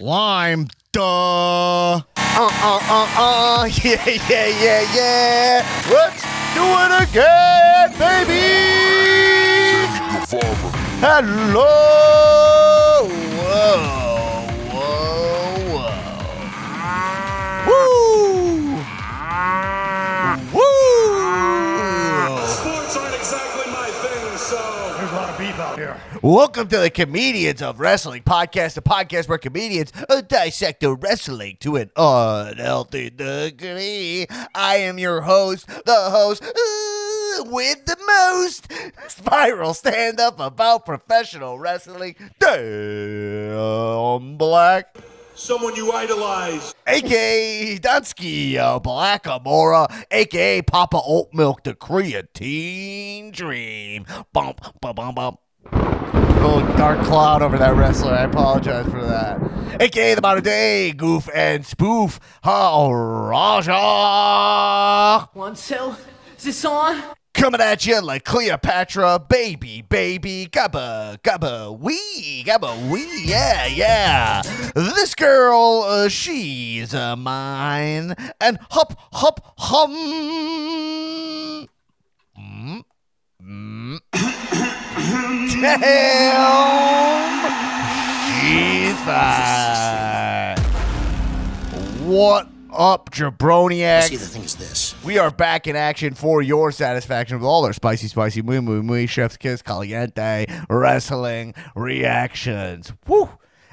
Lime, duh. Uh, uh, uh, uh, yeah, yeah, yeah, yeah. Let's do it again, baby. Hello. Welcome to the Comedians of Wrestling podcast, a podcast where comedians uh, dissect the wrestling to an unhealthy degree. I am your host, the host uh, with the most spiral stand up about professional wrestling, Dan Black. Someone you idolize. aka Dunsky uh, Black Amora, aka Papa Oat Milk, the creatine dream. Bump, bump, bump, bump. Little dark cloud over that wrestler. I apologize for that. AKA the modern day goof and spoof. Ha Raja. One, two. Is this on? Coming at you like Cleopatra, baby, baby, gabba, gabba, wee, gabba, wee, yeah, yeah. This girl, uh, she's uh, mine, and hop, hop, hum. Mm, mm. Damn, she's fine. What up, jabroniacs? See, the thing is this. We are back in action for your satisfaction with all our spicy, spicy, muy, muy, muy, chef's kiss, caliente, wrestling reactions. Woo!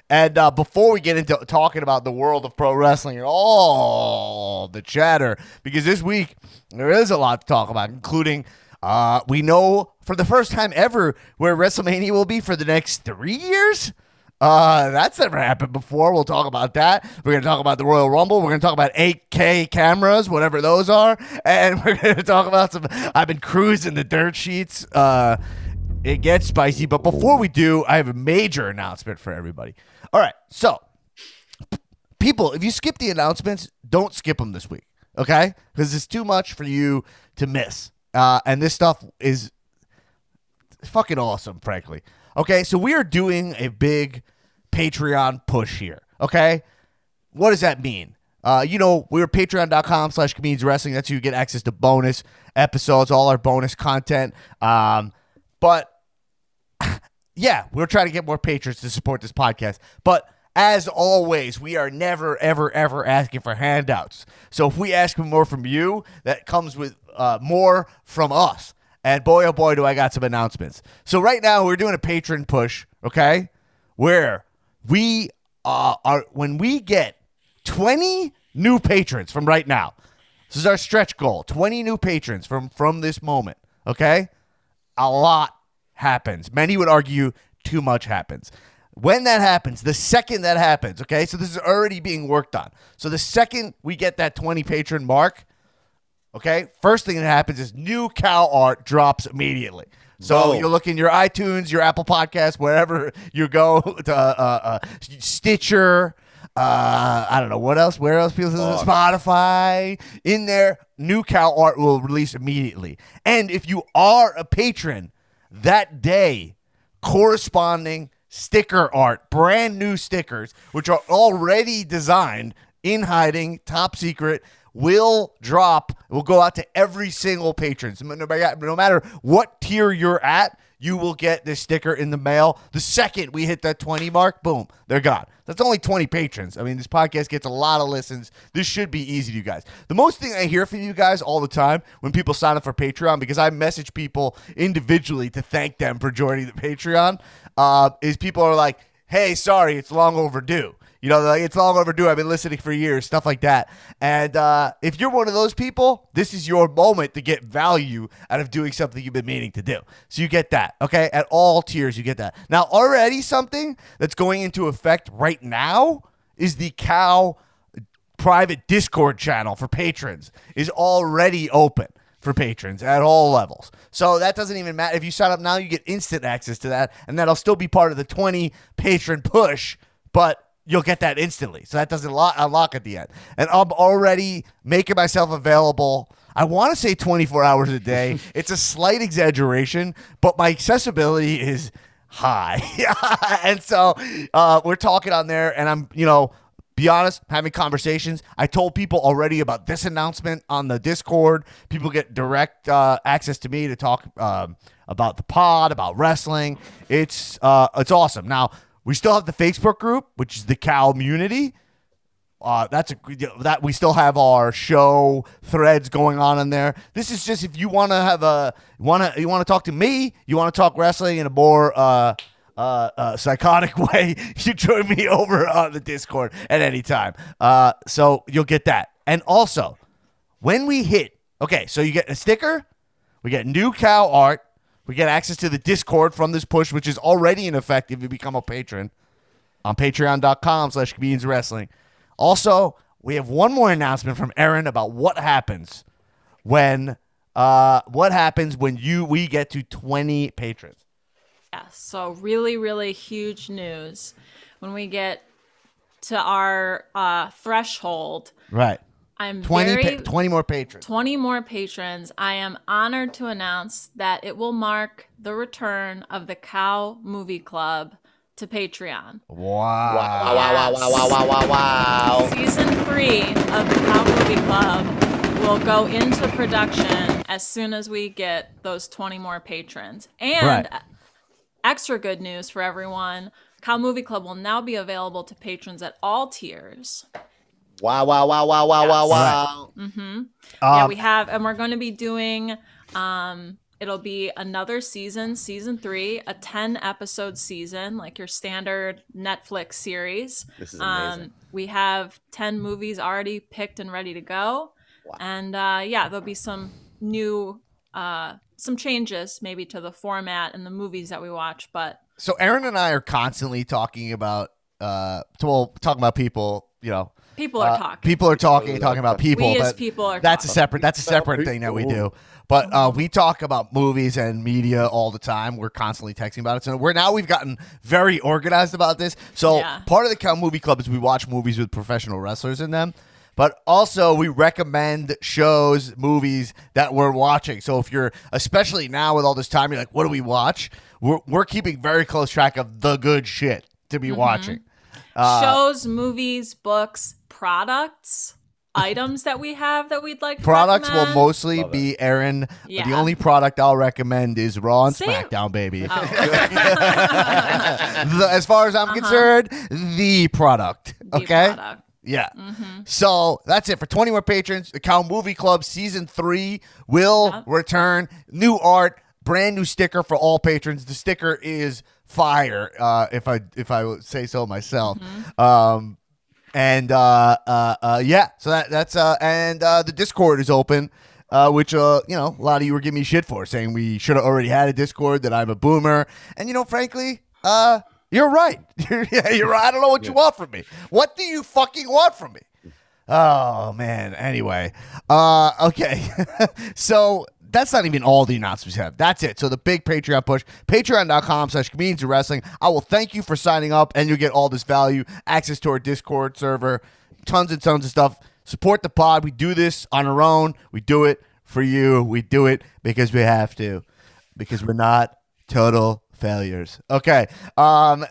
And uh, before we get into talking about the world of pro wrestling and all the chatter, because this week there is a lot to talk about, including uh, we know for the first time ever where WrestleMania will be for the next three years. Uh, that's never happened before. We'll talk about that. We're going to talk about the Royal Rumble. We're going to talk about 8K cameras, whatever those are. And we're going to talk about some. I've been cruising the dirt sheets. Uh, it gets spicy. But before we do, I have a major announcement for everybody. All right. So, people, if you skip the announcements, don't skip them this week. Okay? Because it's too much for you to miss. Uh, and this stuff is fucking awesome, frankly. Okay, so we are doing a big Patreon push here. Okay, what does that mean? Uh, you know, we're patreon.com slash comedians wrestling. That's how you get access to bonus episodes, all our bonus content. Um, but yeah, we're trying to get more patrons to support this podcast. But as always, we are never, ever, ever asking for handouts. So if we ask for more from you, that comes with uh, more from us. And boy, oh boy, do I got some announcements. So right now, we're doing a patron push, okay? Where we uh, are, when we get 20 new patrons from right now, this is our stretch goal 20 new patrons from from this moment, okay? a lot happens. Many would argue too much happens. When that happens, the second that happens, okay, so this is already being worked on. So the second we get that 20 patron mark, okay, first thing that happens is new cow art drops immediately. So Boom. you look in your iTunes, your Apple Podcast, wherever you go to uh, uh, Stitcher, uh, I don't know what else. Where else people Spotify. In there, new cow art will release immediately. And if you are a patron that day, corresponding sticker art, brand new stickers, which are already designed in hiding, top secret, will drop. Will go out to every single patron. So no matter, no matter what tier you're at, you will get this sticker in the mail. The second we hit that 20 mark, boom, they're gone. That's only 20 patrons. I mean, this podcast gets a lot of listens. This should be easy to you guys. The most thing I hear from you guys all the time when people sign up for Patreon, because I message people individually to thank them for joining the Patreon, uh, is people are like, hey, sorry, it's long overdue. You know, like it's long overdue. I've been listening for years, stuff like that. And uh, if you're one of those people, this is your moment to get value out of doing something you've been meaning to do. So you get that, okay? At all tiers, you get that. Now, already something that's going into effect right now is the cow private Discord channel for patrons is already open for patrons at all levels. So that doesn't even matter. If you sign up now, you get instant access to that, and that'll still be part of the 20 patron push, but you'll get that instantly. So that doesn't lo- unlock at the end. And I'm already making myself available. I want to say 24 hours a day. it's a slight exaggeration, but my accessibility is high. and so uh, we're talking on there, and I'm, you know, be honest, having conversations. I told people already about this announcement on the Discord. People get direct uh, access to me to talk um, about the pod, about wrestling. It's uh, it's awesome. Now we still have the Facebook group, which is the Cow Community. Uh, that's a that we still have our show threads going on in there. This is just if you want to have a want to you want to talk to me, you want to talk wrestling in a more uh, uh, uh, psychotic way, you join me over on the Discord at any time. Uh, so you'll get that. And also, when we hit, okay, so you get a sticker, we get new cow art, we get access to the Discord from this push, which is already in effect if you become a patron on patreon.com slash comedians wrestling. Also, we have one more announcement from Aaron about what happens when uh what happens when you we get to 20 patrons. Yeah, so really, really huge news when we get to our uh, threshold. Right. I'm 20 very pa- 20 more patrons. 20 more patrons. I am honored to announce that it will mark the return of the Cow Movie Club to Patreon. Wow. Wow, wow, wow, wow, wow, wow, wow, wow. Season three of the Cow Movie Club will go into production as soon as we get those 20 more patrons. And Right. extra good news for everyone Cow Movie Club will now be available to patrons at all tiers. Wow, wow, wow, wow, wow, wow, Yes. wow. yeah, Um, we have, and we're going to be doing. Um, it'll be another season, season three, a ten episode season, like your standard Netflix series. This is amazing. Um, we have ten movies already picked and ready to go, and uh, yeah, there'll be some new, uh, some changes maybe to the format and the movies that we watch, but So Aaron and I are constantly talking about uh to, well talking about people, you know. People are uh, talking. People are talking talking about people. We as but people are That's a talking. separate that's a separate thing that we do. But uh, we talk about movies and media all the time. We're constantly texting about it. So we're now we've gotten very organized about this. So Yeah. part of the Cow Movie Club is we watch movies with professional wrestlers in them. But also we recommend shows, movies that we're watching. So if you're especially now with all this time, you're like, what do we watch? We're we're keeping very close track of the good shit to Mm-hmm. be watching. Uh, shows, movies, books, products, items that we have that we'd like to Products will recommend. mostly be Aaron. Yeah. The only product I'll recommend is Raw and Same. SmackDown, baby. Oh. The- as far as I'm concerned, the product. The Okay. product. Yeah. So that's it for 20 more patrons. The Cow Movie Club season three will Yeah. return. New art, brand new sticker for all patrons. The sticker is fire, uh, if I if I say so myself. Um, and uh, uh, uh, yeah, so that that's uh, and uh, the Discord is open. Uh, which uh, you know, a lot of you were giving me shit for saying we should have already had a Discord. That I'm a boomer, and you know, frankly, uh, you're right. yeah, you're right. I don't know what you want from me. What do you fucking want from me? Oh man. Anyway, uh, okay. so that's not even all the announcements we have. That's it. So the big Patreon push, patreon.com slash comedians of wrestling. I will thank you for signing up and you'll get all this value, access to our Discord server, tons and tons of stuff. Support the pod. We do this on our own. We do it for you. We do it because we have to. Because we're not total failures. Okay. Um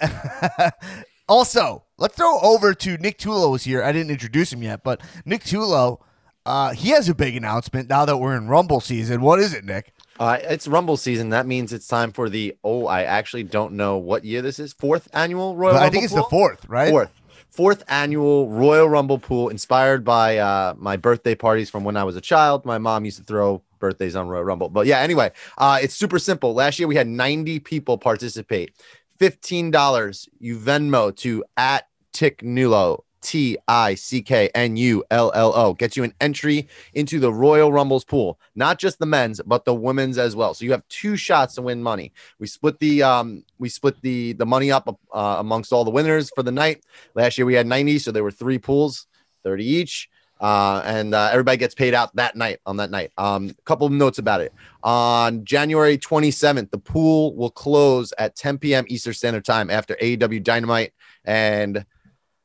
also, let's throw over to Nick Tulo is here. I didn't introduce him yet, but Nick Tulo, uh, he has a big announcement now that we're in Rumble season. What is it, Nick? Uh, it's Rumble season. That means it's time for the. Oh, I actually don't know what year this is. Fourth annual Royal. I Rumble think it's the fourth, right? Fourth. Fourth annual Royal Rumble pool, inspired by uh, my birthday parties from when I was a child. My mom used to throw birthdays on Royal Rumble. But yeah, anyway, uh, it's super simple. Last year we had 90 people participate. $15 you Venmo to at Tick Nulo, T I C K N U L L O. Gets you an entry into the Royal Rumbles pool, not just the men's, but the women's as well. So you have two shots to win money. We split the um we split the the money up uh, amongst all the winners for the night. Last year we had 90, so there were three pools, 30 each. Uh, and uh, everybody gets paid out that night on that night. Um, a couple notes about it. On January 27th, the pool will close at 10 p.m. Eastern Standard Time after AEW Dynamite and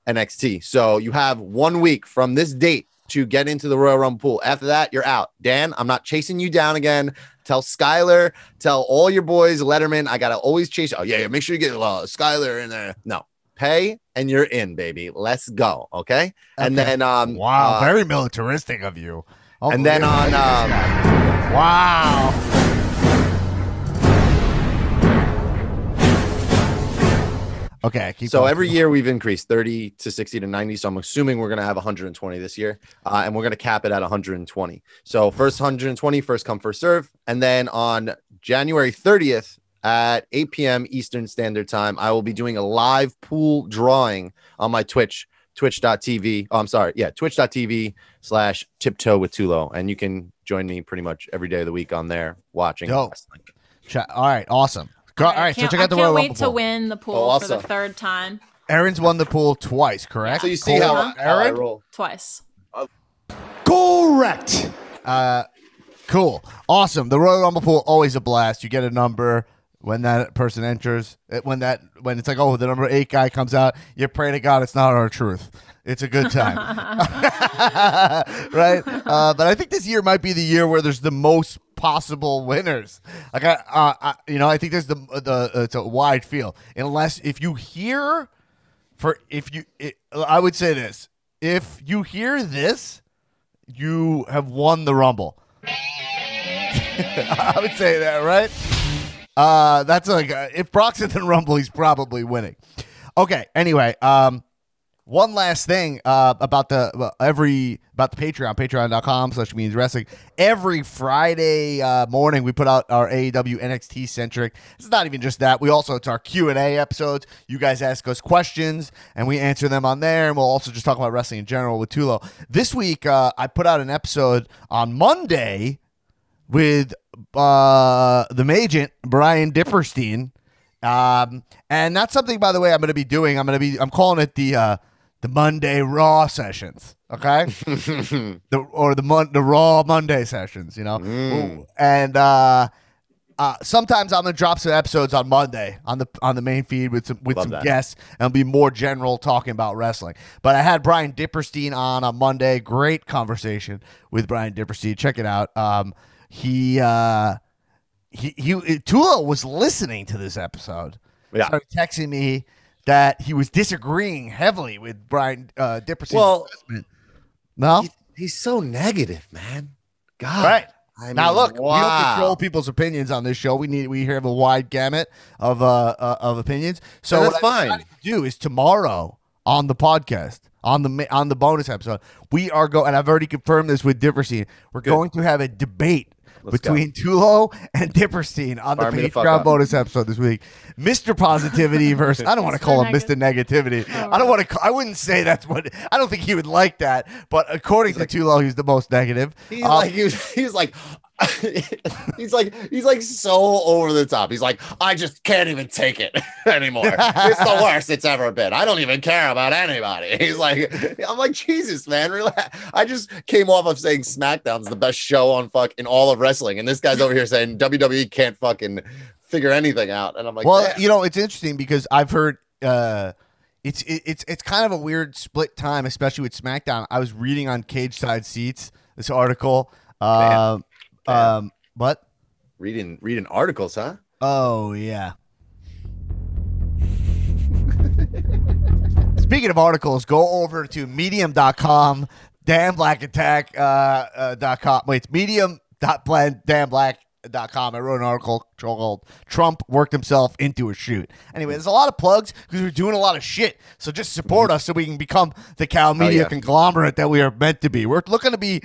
NXT. So you have one week from this date to get into the Royal Rumble pool. After that, you're out. Dan, I'm not chasing you down again Tell Skyler, tell all your boys, Letterman. I gotta always chase. Oh yeah, yeah. Make sure you get uh, Skyler in there. No, pay and you're in, baby. Let's go. Okay. And then um, Wow, uh, very militaristic of you. and then on um, wow. Okay, keep so going. every year we've increased 30 to 60 to 90. So I'm assuming we're gonna have 120 this year, uh, and we're gonna cap it at 120. So first 120, first come, first serve, and then on January 30th at 8 p.m. Eastern Standard Time, I will be doing a live pool drawing on my Twitch, twitch.tv. Oh, I'm sorry, yeah, twitch.tv slash tiptoe with Tulo, and you can join me pretty much every day of the week on there watching. Dope. wrestling. All right, awesome. Go, all right, so can't- check out the I can't wait Rumble to pool. win the pool Oh, for awesome. the third time Aaron's won the pool twice, correct? So you see how, Cool. how I Aaron? roll. twice. Correct. Uh, cool, awesome. The Royal Rumble pool always a blast. You get a number when that person enters. It- When that when it's like, oh, the number eight guy comes out, you pray to God it's not R-Truth. It's a good time, right? Uh, but I think this year might be the year where there's the most possible winners. Like I, uh, I you know, I think there's the the it's a wide field. Unless if you hear for if you, it, I would say this: if you hear this, you have won the Rumble. I would say that, right? Uh, that's like uh, if Brock's in the Rumble, he's probably winning. Okay. Anyway, um, one last thing uh, about the well, every about the Patreon, patreon.com slash means wrestling. Every Friday uh, morning, we put out our AEW NXT centric. It's not even just that. We also it's our Q and A episodes. You guys ask us questions, and we answer them on there. And we'll also just talk about wrestling in general with Tulo. This week, uh, I put out an episode on Monday with uh, the Magent Brian Dipperstein, um, and that's something, by the way, I'm going to be doing. I'm going to be I'm calling it the uh, the Monday Raw sessions. Okay, the or the mon- the Raw Monday sessions. You know, Mm. and uh, uh, sometimes I'm gonna drop some episodes on Monday on the on the main feed with some with Love some that. guests and be more general talking about wrestling. But I had Brian Dipperstein on on Monday. Great conversation with Brian Dipperstein. Check it out. Um, he uh, he he Tulo was listening to this episode. Yeah. started texting me that he was disagreeing heavily with Brian uh, Dipperstein's Well, assessment. No, He- he's so negative, man. God. right. I now mean, look, we don't wow. control people's opinions on this show. We need we have a wide gamut of uh, uh of opinions. So what that's I fine. to do is tomorrow on the podcast on the on the bonus episode we are going and I've already confirmed this with Dipperstein. We're going to have a debate. Let's go. between Tulo and Dipperstein on Fire the me the fuck Patreon up. bonus episode this week, Mr. Positivity versus I don't want to Mr. call him Mr. Negativity. I don't want to. I wouldn't say that's what. I don't think he would like that. But according to Tulo, he's the most negative. He's Um, like he was, he's like he's like he's like so over the top. He's like, I just can't even take it anymore. It's the worst it's ever been. I don't even care about anybody. He's like, I'm like, Jesus, man, relax. I just came off of saying SmackDown's the best show on fuck in all of wrestling, and this guy's over here saying WWE can't fucking figure anything out. And I'm like, well, "Damn." you know, it's interesting because I've heard uh, it's it, it's it's kind of a weird split time, especially with SmackDown. I was reading on Cage Side Seats this article. Um. Um, what? reading reading articles, huh? Oh yeah. Speaking of articles, go over to medium.com, damn black attack uh, uh, dot com. Wait, it's medium dot blend damn black dot com. I wrote an article called Trump worked himself into a shoot. Anyway, there's a lot of plugs because we're doing a lot of shit. So just support us so we can become the cow media yeah. conglomerate that we are meant to be. We're looking to be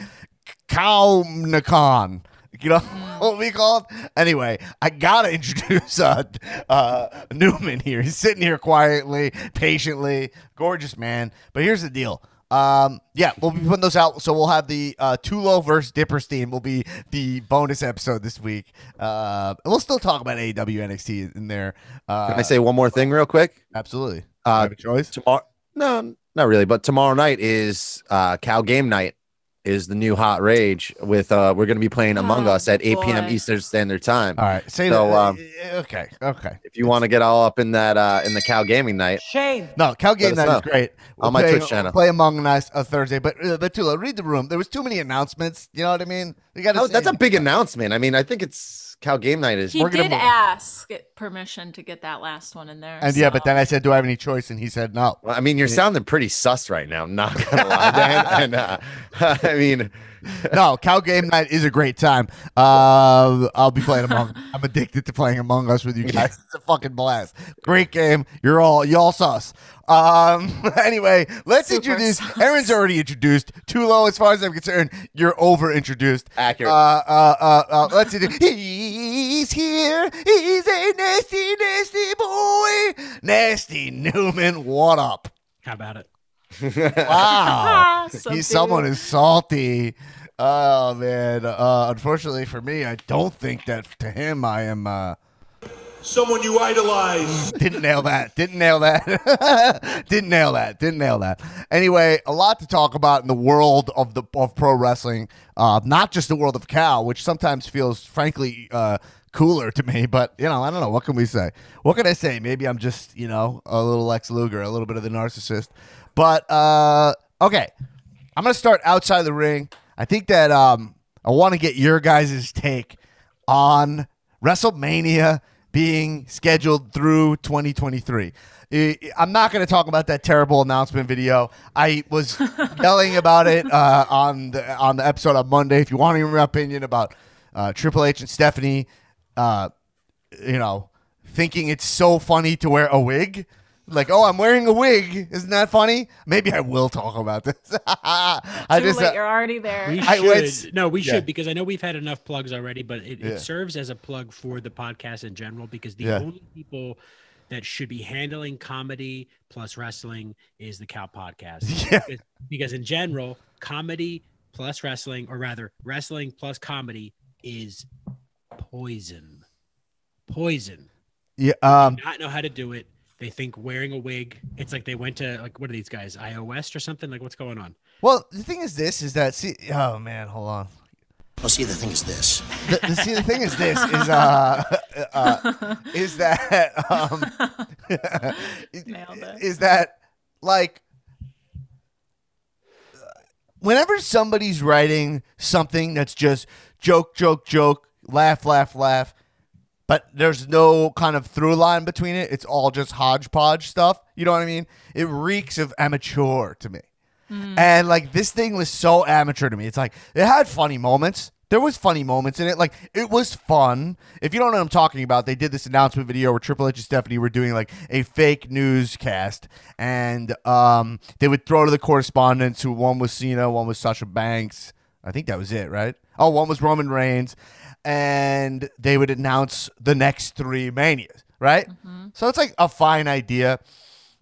Cownicon. You know what we called? Anyway, I gotta introduce uh, uh, Newman here. He's sitting here quietly, patiently, gorgeous man. But here's the deal. Um, yeah, we'll be putting those out. So we'll have the uh, Tulo versus Dipperstein will be the bonus episode this week. Uh, and we'll still talk about AEW NXT in there. Uh, Can I say one more thing real quick? absolutely? Uh, Have a choice. tomorrow no not really but tomorrow night is uh cow game night is the new hot rage. With uh, we're going to be playing Among Oh, Us at 8 p.m. Eastern Standard Time. All right. Say So, that. um, okay. Okay. If you want to get all up in that uh, in the Cow Gaming night, Shame. No, Cow Gaming Let us Night is know. great. On my play, Twitch channel. Play Among Us a Thursday, but uh, but Tulo, read the room. There was too many announcements. You know what I mean? You got to Oh, to. that's a big announcement. I mean, I think it's Cow Game Night is. He We're gonna did ask permission to get that last one in there. And yeah, but then I said, "Do I have any choice?" And he said, "No." Well, I mean, you're sounding pretty sus right now. Not gonna lie, Dan. And uh, I mean, no, Cow Game Night is a great time. Uh, I'll be playing Among. I'm addicted to playing Among Us with you guys. It's a fucking blast. Great game. You're all y'all sus. Um. Anyway, let's Super introduce. sus. Aaron's already introduced. Tulo, as far as I'm concerned. You're over introduced. Accurate. Uh. Uh. Uh. uh let's introduce. He's here. He's a nasty, nasty boy. Nasty Newman. What up? How about it? Wow. So He's someone cute. who's salty. Oh man. Uh, unfortunately for me, I don't think that to him I am. Uh, Someone you idolize. didn't nail that. Didn't nail that. didn't nail that. Didn't nail that. Anyway, a lot to talk about in the world of the of pro wrestling. Uh, not just the world of cow, which sometimes feels frankly uh, cooler to me. But you know, I don't know. What can we say? What can I say? Maybe I'm just you know a little Lex Luger, a little bit of the narcissist. But uh, okay, I'm gonna start outside the ring. I think that um, I want to get your guys' take on WrestleMania being scheduled through 2023. I- I'm not going to talk about that terrible announcement video. I was yelling about it uh, on the on the episode on Monday. If you want to hear my opinion about uh, Triple H and Stephanie, uh, you know, thinking it's so funny to wear a wig. Like, oh, I'm wearing a wig. Isn't that funny? Maybe I will talk about this. I Too just late, uh, you're already there. We I- should. no, we yeah. should because I know we've had enough plugs already, but it, Yeah. it serves as a plug for the podcast in general because the Yeah. only people that should be handling comedy plus wrestling is the Cow Podcast. Yeah. Because- Because in general, comedy plus wrestling, or rather, wrestling plus comedy is poison. Poison. yeah, um, Not know how to do it. They think wearing a wig. It's like they went to like what are these guys? iOS or something? Like what's going on? well, the thing is, this is that. See, oh man, hold on. Well, see, the thing is this. The, the, see, the thing is, this is uh, uh is that um, Nailed it. is that like whenever somebody's writing something that's just joke, joke, joke, laugh, laugh, laugh, but there's no kind of through line between it. It's all just hodgepodge stuff. You know what I mean? It reeks of amateur to me. And like this thing was so amateur to me. It's like it had funny moments. There was funny moments in it. Like it was fun. If you don't know what I'm talking about, they did this announcement video where Triple H and Stephanie were doing like a fake newscast, and um, they would throw to the correspondents who one was Cena, one was Sasha Banks. I think that was it, right? Oh, one was Roman Reigns, and they would announce the next three manias, right? Mm-hmm. So it's like a fine idea.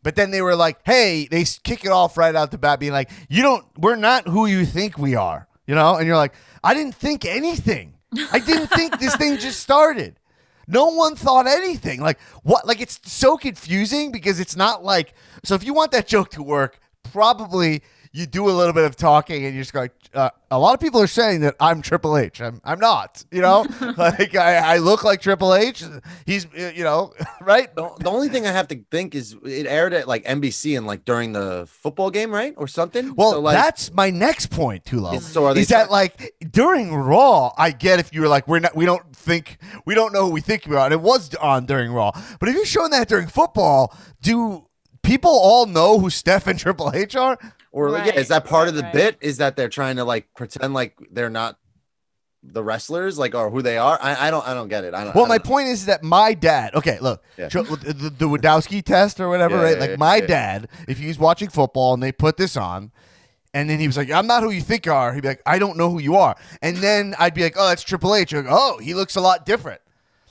But then they were like, "Hey," they kick it off right out the bat, being like, "You don't, we're not who you think we are," you know. And you're like, "I didn't think anything. I didn't think this thing just started. No one thought anything. Like what? Like it's so confusing because it's not like. So if you want that joke to work, probably you do a little bit of talking and you're just like, uh, a lot of people are saying that I'm Triple H. I'm, I'm not, you know, like I, I look like Triple H. He's, you know, right? The, the only thing I have to think is it aired at like NBC and like during the football game, right, or something. Well, So, like, that's my next point, Tulo. Is- so are they is that like during Raw? I get if you were like, we're not, we don't think, we don't know who we think we are. And it was on during Raw, but if you're showing that during football, do people all know who Steph and Triple H are? Or like, yeah, is that part of the right. bit? Is that they're trying to like pretend like they're not the wrestlers, like or who they are? I, I don't, I don't get it. I don't. Well, I my don't know. point is that my dad. Okay, look, Yeah. The, the, the Wadowski test or whatever, Yeah, right? yeah, like yeah, my yeah. dad, if he's watching football and they put this on, and then he was like, "I'm not who you think you are." He'd be like, "I don't know who you are," and then I'd be like, "Oh, that's Triple H." I'd "Oh, he looks a lot different."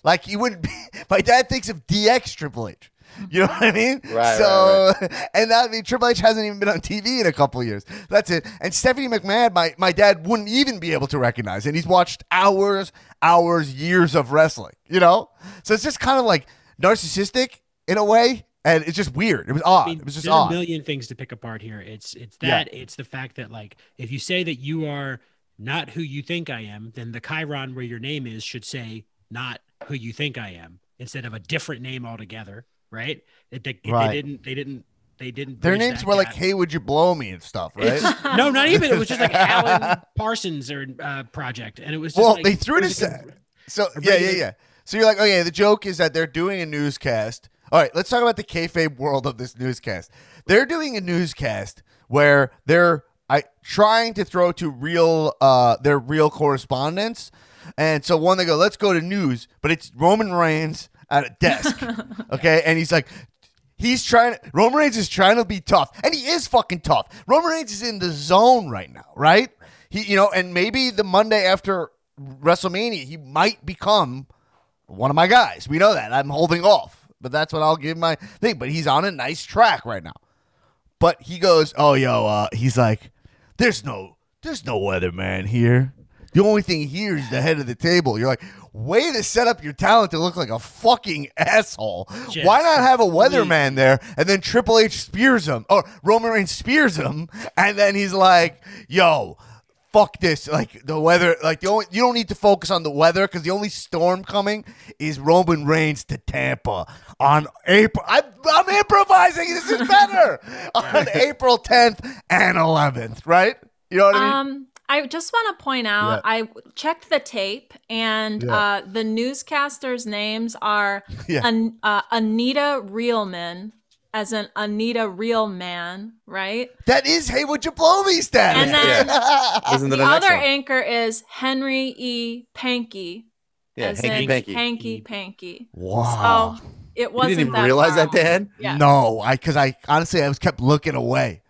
Like he wouldn't. Be, my dad thinks of DX Triple H. You know what I mean? Right, So, and that I mean, Triple H hasn't even been on TV in a couple of years. That's it. And Stephanie McMahon, my, my dad wouldn't even be able to recognize. And he's watched hours, hours, years of wrestling, you know? So it's just kind of like narcissistic in a way. and it's just weird. It was odd. I mean, it was just there's a million things to pick apart here. It's it's Yeah. that it's the fact that like if you say that you are not who you think I am, then the chyron where your name is should say not who you think I am instead of a different name altogether, right? It, they, Right. they didn't they didn't they didn't Their names were like, "Hey, would you blow me?" and stuff, right? Just- no, not even. It was just like Alan Parsons or uh, project, and it was just well, like, they threw it a- so. Yeah, yeah, yeah. So you're like, okay, the joke is that they're doing a newscast. All right, let's talk about the kayfabe world of this newscast. They're doing a newscast where they're I trying to throw to real uh their real correspondence. And so one they go, let's go to news, but it's Roman Reigns at a desk. okay, and he's like He's trying. Roman Reigns is trying to be tough, and he is fucking tough. Roman Reigns is in the zone right now, right? He, you know, and maybe the Monday after WrestleMania, he might become one of my guys. We know that. I'm holding off, but that's what I'll give my thing. But he's on a nice track right now. But he goes, "Oh, yo," uh, he's like, "There's no, there's no weatherman here. The only thing here is the head of the table." You're like, "Way to set up your talent to look like a fucking asshole. Just Why not have a weatherman there?" And then Triple H spears him, or Roman Reigns spears him, and then he's like, "Yo." Fuck this! Like the weather, like the only you don't need to focus on the weather because the only storm coming is Roman Reigns to Tampa on April. I'm, I'm improvising. This is better on April 10th and 11th, right? You know what I mean? Um, I just want to point out, I checked the tape, and Yeah. uh, the newscasters' names are Yeah. An- uh, Anita Realman, as an Anita Real Man, right? that is, hey, would you blow me status? And then Listen the the other one. anchor is Henry E. Panky, Yeah, as hanky in panky. Hanky Panky. wow. So it wasn't didn't even that realize far that, away. Dan? Yeah. No, I because I honestly I was kept looking away.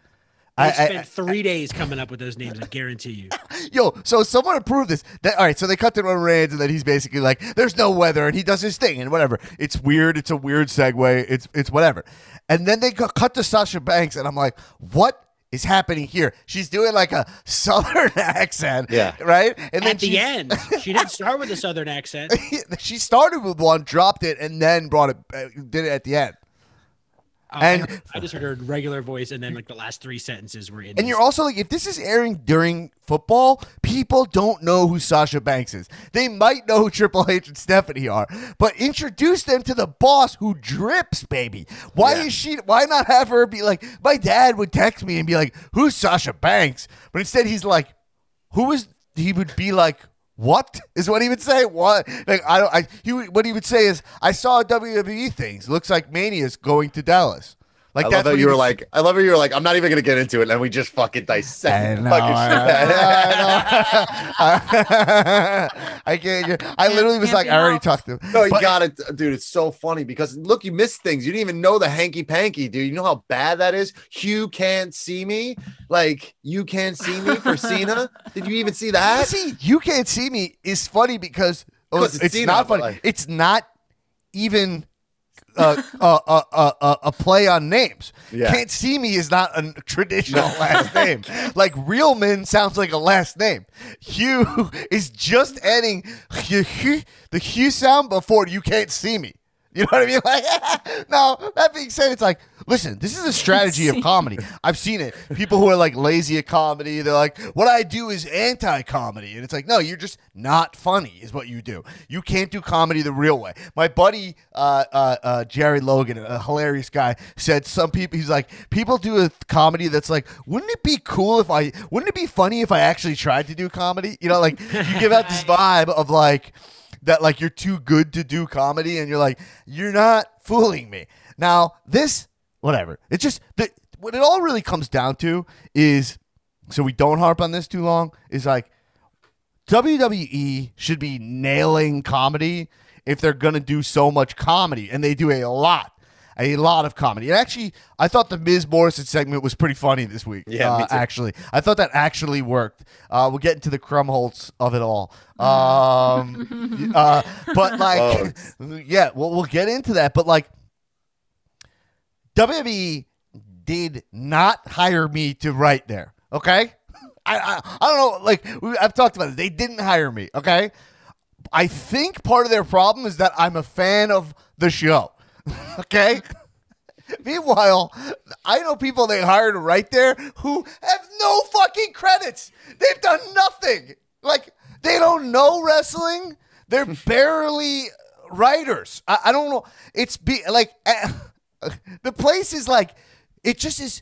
I, I, I, spent three days coming up with those names. I guarantee you. Yo, so someone approved this. That, all right, so they cut to Roman Reigns, and then he's basically like, "There's no weather," and he does his thing, and whatever. It's weird. It's a weird segue. It's it's whatever. And then they cut cut to Sasha Banks, and I'm like, "What is happening here?" She's doing like a southern accent, Yeah. right. And then At the end, she didn't start with a southern accent. she started with one, dropped it, and then brought it, uh, did it at the end. Oh, And- I, heard- I just heard her regular voice, and then like the last three sentences were in. And this. you're also like, if this is airing during football, people don't know who Sasha Banks is. They might know who Triple H and Stephanie are, but introduce them to the boss who drips, baby. Why Yeah. is she? Why not have her be like, my dad would text me and be like, who's Sasha Banks? But instead, he's like, who is? He would be like. What is what he would say? What like I don't I he what he would say is I saw WWE things. Looks like Mania's going to Dallas. Like I that's love how you were like, I love how you were like, I'm not even gonna get into it, and we just fucking dissect. I know, fucking I know, I can't. I literally was like, I already talked to him. No, you got it, dude. It's so funny because look, you missed things. You didn't even know the hanky panky, dude. You know how bad that is. Hugh can't see me. Like you can't see me for Cena. Did you even see that? See, you can't see me is funny because oh, 'Cause it's, it's Cena, not funny. like- It's not even uh, uh, uh, a play on names. Yeah. Can't see me is not a traditional last name. Like real men sounds like a last name. Hugh is just adding the Hugh sound before you can't see me. You know what I mean? Like, no. That being said, it's like, listen, this is a strategy of comedy. I've seen it. People who are like lazy at comedy, they're like, what I do is anti-comedy, and it's like, no, you're just not funny, is what you do. You can't do comedy the real way. My buddy uh, uh, uh, Jerry Logan, a hilarious guy, said some people. He's like, people do a comedy that's like, wouldn't it be cool if I? Wouldn't it be funny if I actually tried to do comedy? You know, like you give out this vibe of like that like you're too good to do comedy and you're like you're not fooling me now this whatever. It's just the what it all really comes down to is so we don't harp on this too long is like WWE should be nailing comedy if they're going to do so much comedy and they do a lot a lot of comedy. And actually I thought the Miz Morrison segment was pretty funny this week Yeah, me uh, too. actually. I thought that actually worked. Uh, we'll get into the crumholtz of it all. Um, uh, but like yeah well we'll get into that but like WWE did not hire me to write there. Okay, I I, I don't know. Like I've talked about it, they didn't hire me. Okay, I think part of their problem is that I'm a fan of the show. okay, Meanwhile, I know people they hired right there who have no fucking credits. They've done nothing. Like they don't know wrestling. They're barely writers. I, I don't know. It's be like eh, the place is like it just is.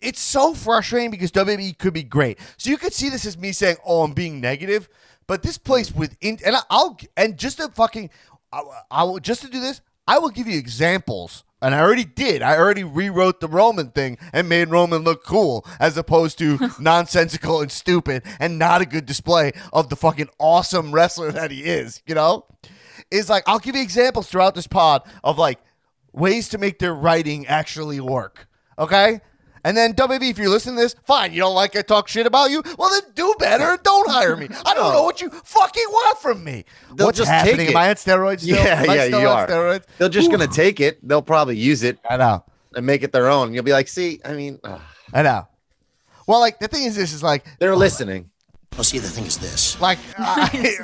It's so frustrating because WWE could be great. So you could see this as me saying, "Oh, I'm being negative," but this place with in, and I'll and just to fucking, I, I will just to do this, I will give you examples. And I already did. I already rewrote the Roman thing and made Roman look cool as opposed to nonsensical and stupid and not a good display of the fucking awesome wrestler that he is, you know? Is like, I'll give you examples throughout this pod of like ways to make their writing actually work. Okay? And then WB, if you're listening to this, fine. You don't like I talk shit about you? Well, then do better. Don't hire me. I don't know what you fucking want from me. They'll What's just happening? take Am it. I on steroids still? Yeah, yeah, still you on are. steroids? They're just Ooh. gonna take it. They'll probably use it I know. and make it their own. You'll be like, see, I mean, ugh. I know. Well, like the thing is, this is like, they're listening. Well, see, the thing is this. like I,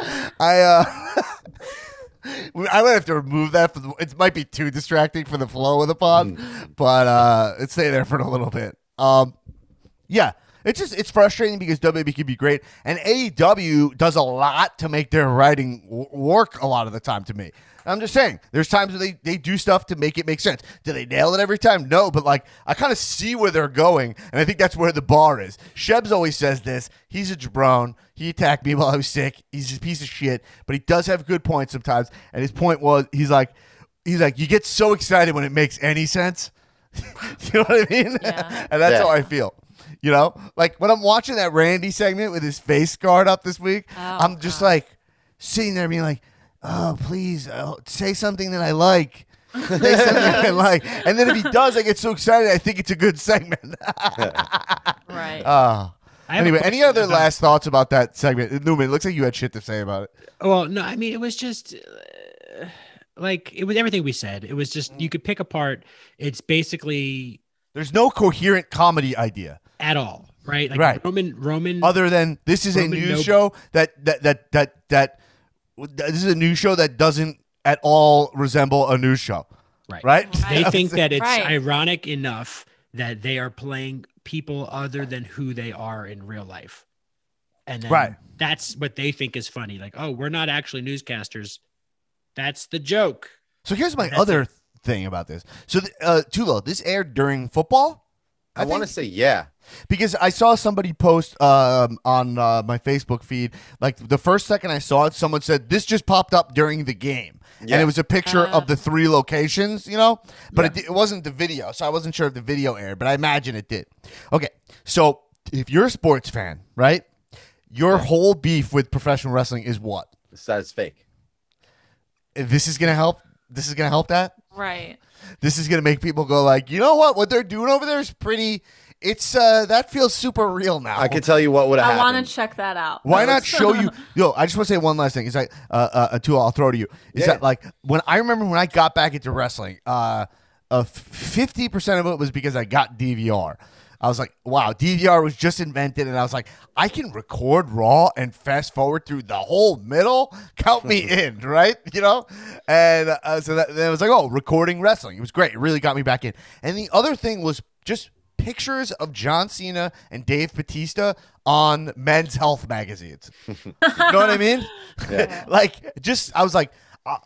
I uh, I would have to remove that. For the, it might be too distracting for the flow of the pod, but uh, it's stay there for a little bit. Um, yeah, it's just it's frustrating because WWE can be great, and AEW does a lot to make their writing w- work a lot of the time. To me, I'm just saying, there's times where they they do stuff to make it make sense. Do they nail it every time? No, but like I kind of see where they're going, and I think that's where the bar is. Shebs always says this. He's a jabron. He attacked me while I was sick. He's a piece of shit, but he does have good points sometimes. And his point was, he's like, he's like, you get so excited when it makes any sense. you know what I mean? Yeah. and that's Yeah. how I feel. You know, like when I'm watching that Randy segment with his face scarred up this week, Oh, I'm just like sitting there being like, "Oh, please uh, say something that I like." say something I like, and then if he does, I get so excited. I think it's a good segment. Right. uh, I have a anyway, any other about- last thoughts about that segment? Newman, it looks like you had shit to say about it. Well, no, I mean it was just uh, like it was everything we said. It was just you could pick apart. It's basically There's no coherent comedy idea at all, right? Like Right. Roman Roman other than this is a Roman news Noble- show that that that that that this is a news show that doesn't at all resemble a news show. Right. Right? they think that it's Right. ironic enough that they are playing people other than who they are in real life. And then Right. that's what they think is funny. Like, oh, we're not actually newscasters. That's the joke. So here's my That's other thing about this. So, th- uh, Tulo, this aired during football. I, want to say yeah. Because I saw somebody post um, on uh, my Facebook feed. Like the first second I saw it, someone said this just popped up during the game, and it was a picture Uh. of the three locations. You know, but it, it wasn't the video, so I wasn't sure if the video aired, but I imagine it did. Okay, so if you're a sports fan, right, your whole beef with professional wrestling is what? That's fake. This is gonna help. This is gonna help that. right. This is gonna make people go like, you know what? What they're doing over there is pretty. It's uh that feels super real now. I can tell you what would have I happened. want to check that out. Why not show you? Yo, I just want to say one last thing. Is like uh, uh, a tool I'll throw to you. Is Yeah. that like when I remember when I got back into wrestling, uh, fifty percent of it was because I got DVR. I was like, wow, DVR was just invented, and I was like, I can record Raw and fast forward through the whole middle. Count me in, right? You know, and uh, so that, then it was like, oh, recording wrestling. It was great. It really got me back in. And the other thing was just pictures of John Cena and Dave Batista on Men's Health magazines. you know what I mean? like, just I was like,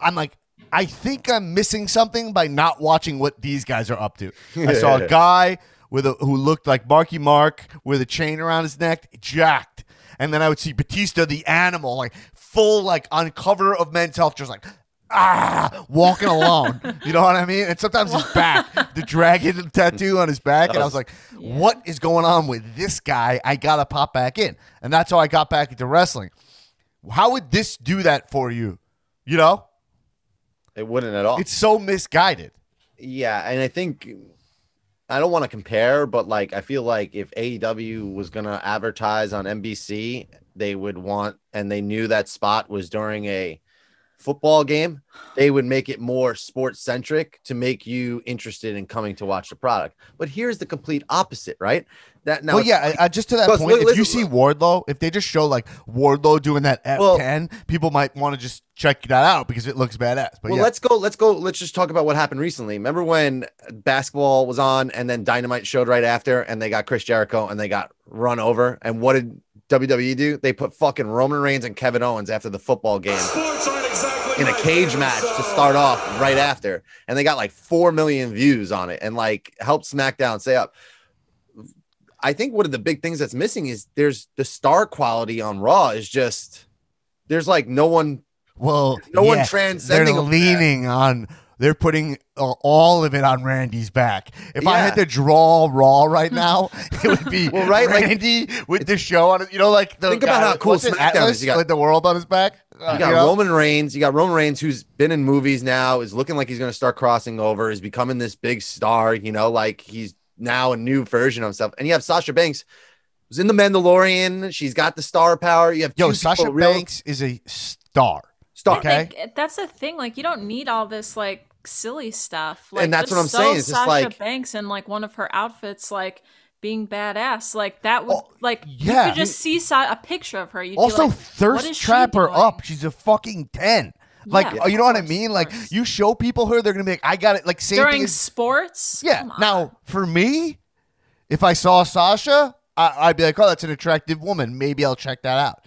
I'm like, I think I'm missing something by not watching what these guys are up to. I saw a guy with a who looked like Marky Mark with a chain around his neck, jacked, and then I would see Batista the animal, like full, like on cover of Men's Health, just like. Ah, walking alone. You know what I mean? And sometimes his back, the dragon tattoo on his back. And I was like, what is going on with this guy? I got to pop back in. And that's how I got back into wrestling. How would this do that for you? You know? It wouldn't at all. It's so misguided. Yeah, and I think I don't want to compare, but like I feel like if AEW was gonna advertise on NBC, they would want, and they knew that spot was during a football game, they would make it more sports centric to make you interested in coming to watch the product. But here's the complete opposite, right? That now well, yeah, I, I, just to that point, li- if you see Wardlow, if they just show like Wardlow doing that Well- F10, people might want to just check that out because it looks badass. But well, yeah, let's go. Let's go. Let's just talk about what happened recently. Remember when basketball was on and then Dynamite showed right after, and they got Chris Jericho and they got run over. And what did WWE do? They put fucking Roman Reigns and Kevin Owens after the football game exactly in a cage match to start off right after, and they got like four million views on it, and like helped SmackDown stay up. I think one of the big things that's missing is there's the star quality on Raw is just there's like no one well, no one transcending They're leaning on. They're putting uh, all of it on Randy's back. If I had to draw Raw right now, it would be Well, right, like- Randy with the show on it. You know, like the Think about how cool what's it, SmackDown Atlas is. You got- with the world on his back. Uh, You got know? Roman Reigns. You got Roman Reigns, who's been in movies now, is looking like he's going to start crossing over, is becoming this big star. You know, like he's now a new version of himself. And you have Sasha Banks, who's in The Mandalorian. She's got the star power. You have Yo, Sasha people real- Banks is a star. star. Okay. Like, that's the thing. Like, you don't need all this like silly stuff. Like, And that's what I'm saying, it's just Sasha like- Banks in like one of her outfits, like being badass. Like that would Oh, like yeah. you could just see a picture of her. You'd Also, like, what thirst trap her up. She's a fucking ten. Like, Yeah, uh, you know of what I mean? Like, you show people her, they're gonna be like, I got it. Like, same during as- sports. Yeah. Now, for me, if I saw Sasha, I, I'd be like, oh, that's an attractive woman. Maybe I'll check that out.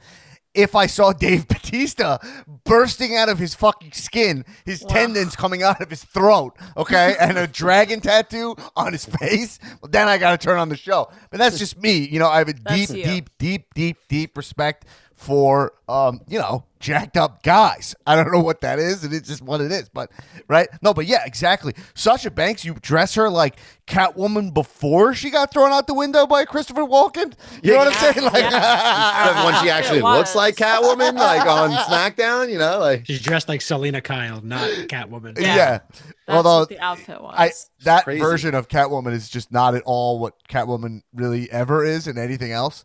If I saw Dave Batista bursting out of his fucking skin, his tendons coming out of his throat, okay, and a dragon tattoo on his face, well, then I got to turn on the show. But that's just me. You know, I have a deep, you. deep, deep, deep, deep respect for, um, you know, jacked up guys. I don't know what that is, and it's just what it is. But right? No, but yeah, exactly. Sasha Banks, you dress her like Catwoman before she got thrown out the window by Christopher Walken. You know what I'm saying? Like, when she actually looks like Catwoman, like on SmackDown, you know, like She's dressed like Selina Kyle, not Catwoman. yeah. That's Although what the outfit was. I that crazy. version of Catwoman is just not at all what Catwoman really ever is in anything else.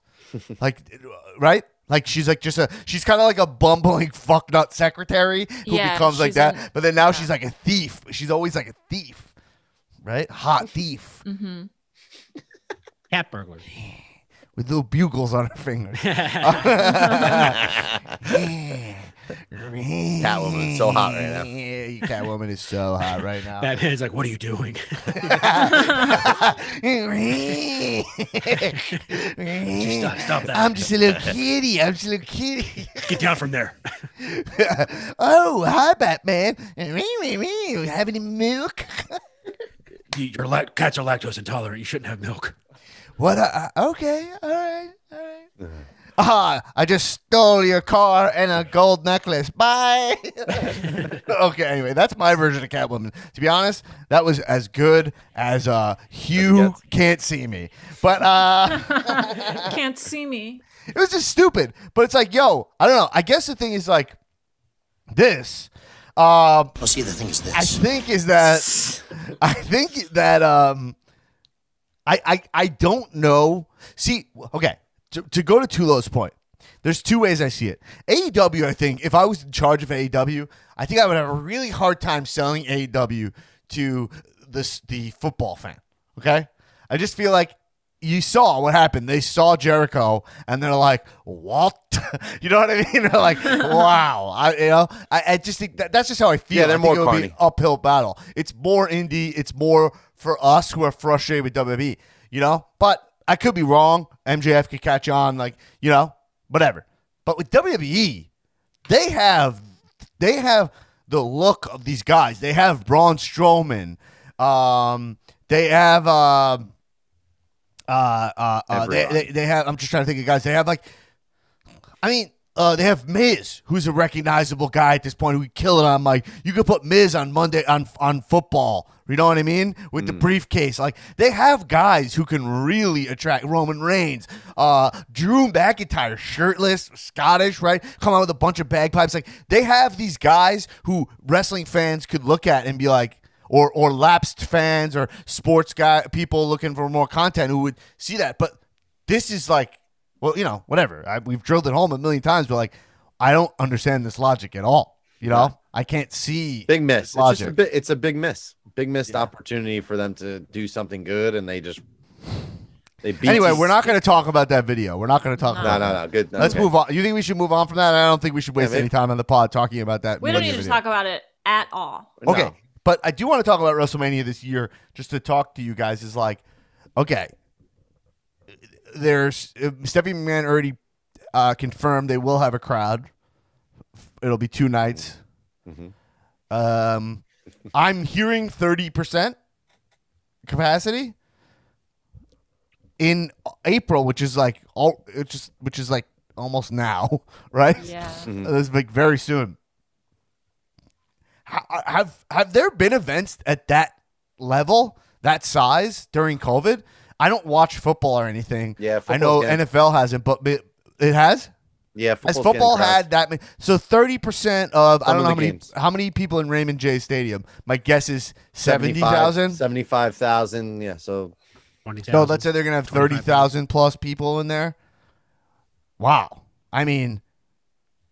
like, right? Like she's like just a she's kind of like a bumbling fucknut secretary who Yeah, becomes like that. an- but then now yeah. she's like a thief. She's always like a thief, right? Hot thief Mm-hmm. Cat burglar. with little bugles on her fingers. Catwoman is so hot right now. Yeah, Catwoman is so hot right now. Batman's like, what are you doing? stop, stop that. I'm just a little kitty. I'm just a little kitty. Get down from there. oh, hi, Batman. Have any milk? Your lac- cats are lactose intolerant. You shouldn't have milk. What? Uh, uh, okay, all right, all right. Ah, I just stole your car and a gold necklace. Bye. okay, anyway, that's my version of Catwoman. To be honest, that was as good as uh, Hugh can't see me. But uh, Can't see me. it was just stupid. But it's like, yo, I don't know. I guess the thing is like this. Um, Well, see, the thing is this. I think is that I think that um I I I don't know. See, okay, to, to go to Tulo's point, there's two ways I see it. AEW, I think, if I was in charge of AEW, I think I would have a really hard time selling AEW to this the football fan. Okay, I just feel like you saw what happened. They saw Jericho and they're like, "What?" you know what I mean? They're like, "Wow." I you know, I, I just think that, that's just how I feel. Yeah, they're I more it would be an carny. uphill battle. It's more indie. It's more for us who are frustrated with WWE. You know, but I could be wrong. MJF could catch on, like you know, whatever. But with WWE, they have they have the look of these guys. They have Braun Strowman. Um, they have uh, uh, uh, uh they, they, they have. I'm just trying to think of guys. They have like, I mean, uh, they have Miz, who's a recognizable guy at this point who would kill it on like you could put Miz on Monday on on football. You know what I mean? With the briefcase, like they have guys who can really attract Roman Reigns, uh, Drew McIntyre, shirtless, Scottish, right? Come out with a bunch of bagpipes. Like they have these guys who wrestling fans could look at and be like, or or lapsed fans or sports guy people looking for more content who would see that. But this is like, well, you know, whatever. I, we've drilled it home a million times, but like, I don't understand this logic at all. You know, I can't see. Big miss. It's, just a Logic. bit, it's a big miss. Big missed opportunity for them to do something good, and they just they beat. Anyway, these- we're not going to talk about that video. We're not going to talk No. No, about. no, that. no. Good. Let's okay. move on. You think we should move on from that? I don't think we should waste maybe. any time on the pod talking about that. We don't video need to talk about it at all. No. Okay, but I do want to talk about WrestleMania this year, just to talk to you guys. Is like, okay, there's uh, Stephanie McMahon already uh, confirmed they will have a crowd. It'll be two nights. Mhm. Um, I'm hearing thirty percent capacity in April, which is like all, it's just which is like almost now, right? Yeah. It's like very soon. Ha- Have have there been events at that level, that size during COVID? I don't watch football or anything. Yeah, I know getting- NFL hasn't, but it it has. Yeah, Has football had that many? So thirty percent of I don't of know how the many games. how many people in Raymond J Stadium. My guess is seventy thousand. 75,000. Yeah, so Twenty No, let's say they're gonna have thirty thousand plus people in there. Wow. I mean,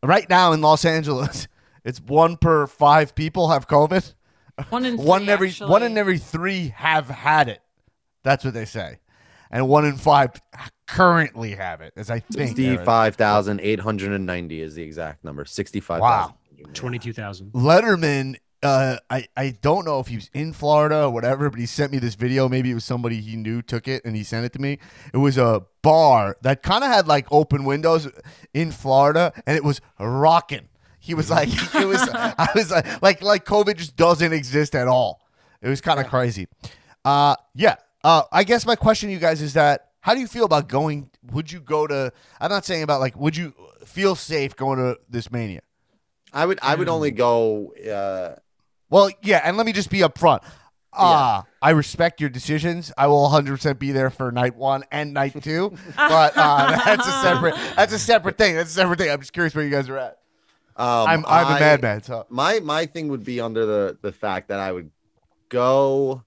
right now in Los Angeles, it's one per five people have COVID. One in one in every actually. one in every three have had it. That's what they say, and one in five currently have it. As I think. 65,890 is the exact number. 65,000. Wow. Twenty-two thousand. Letterman. Uh, I, I don't know if he was in Florida or whatever, but he sent me this video. Maybe it was somebody he knew took it and he sent it to me. It was a bar that kind of had like open windows in Florida and it was rocking. He was like, it was, I was like, like, like COVID just doesn't exist at all. It was kind of crazy. Uh, yeah. Uh, I guess my question to you guys is that how do you feel about going? Would you go to? I'm not saying about like, would you feel safe going to this mania? I would I would only go uh Well, yeah, and let me just be upfront. Uh, I respect your decisions. I will 100% be there for night one and night two, but uh, that's a separate. That's a separate thing. That's a separate thing. I'm just curious where you guys are at. um, I'm I'm I- a madman, so My my thing would be under the the fact that I would go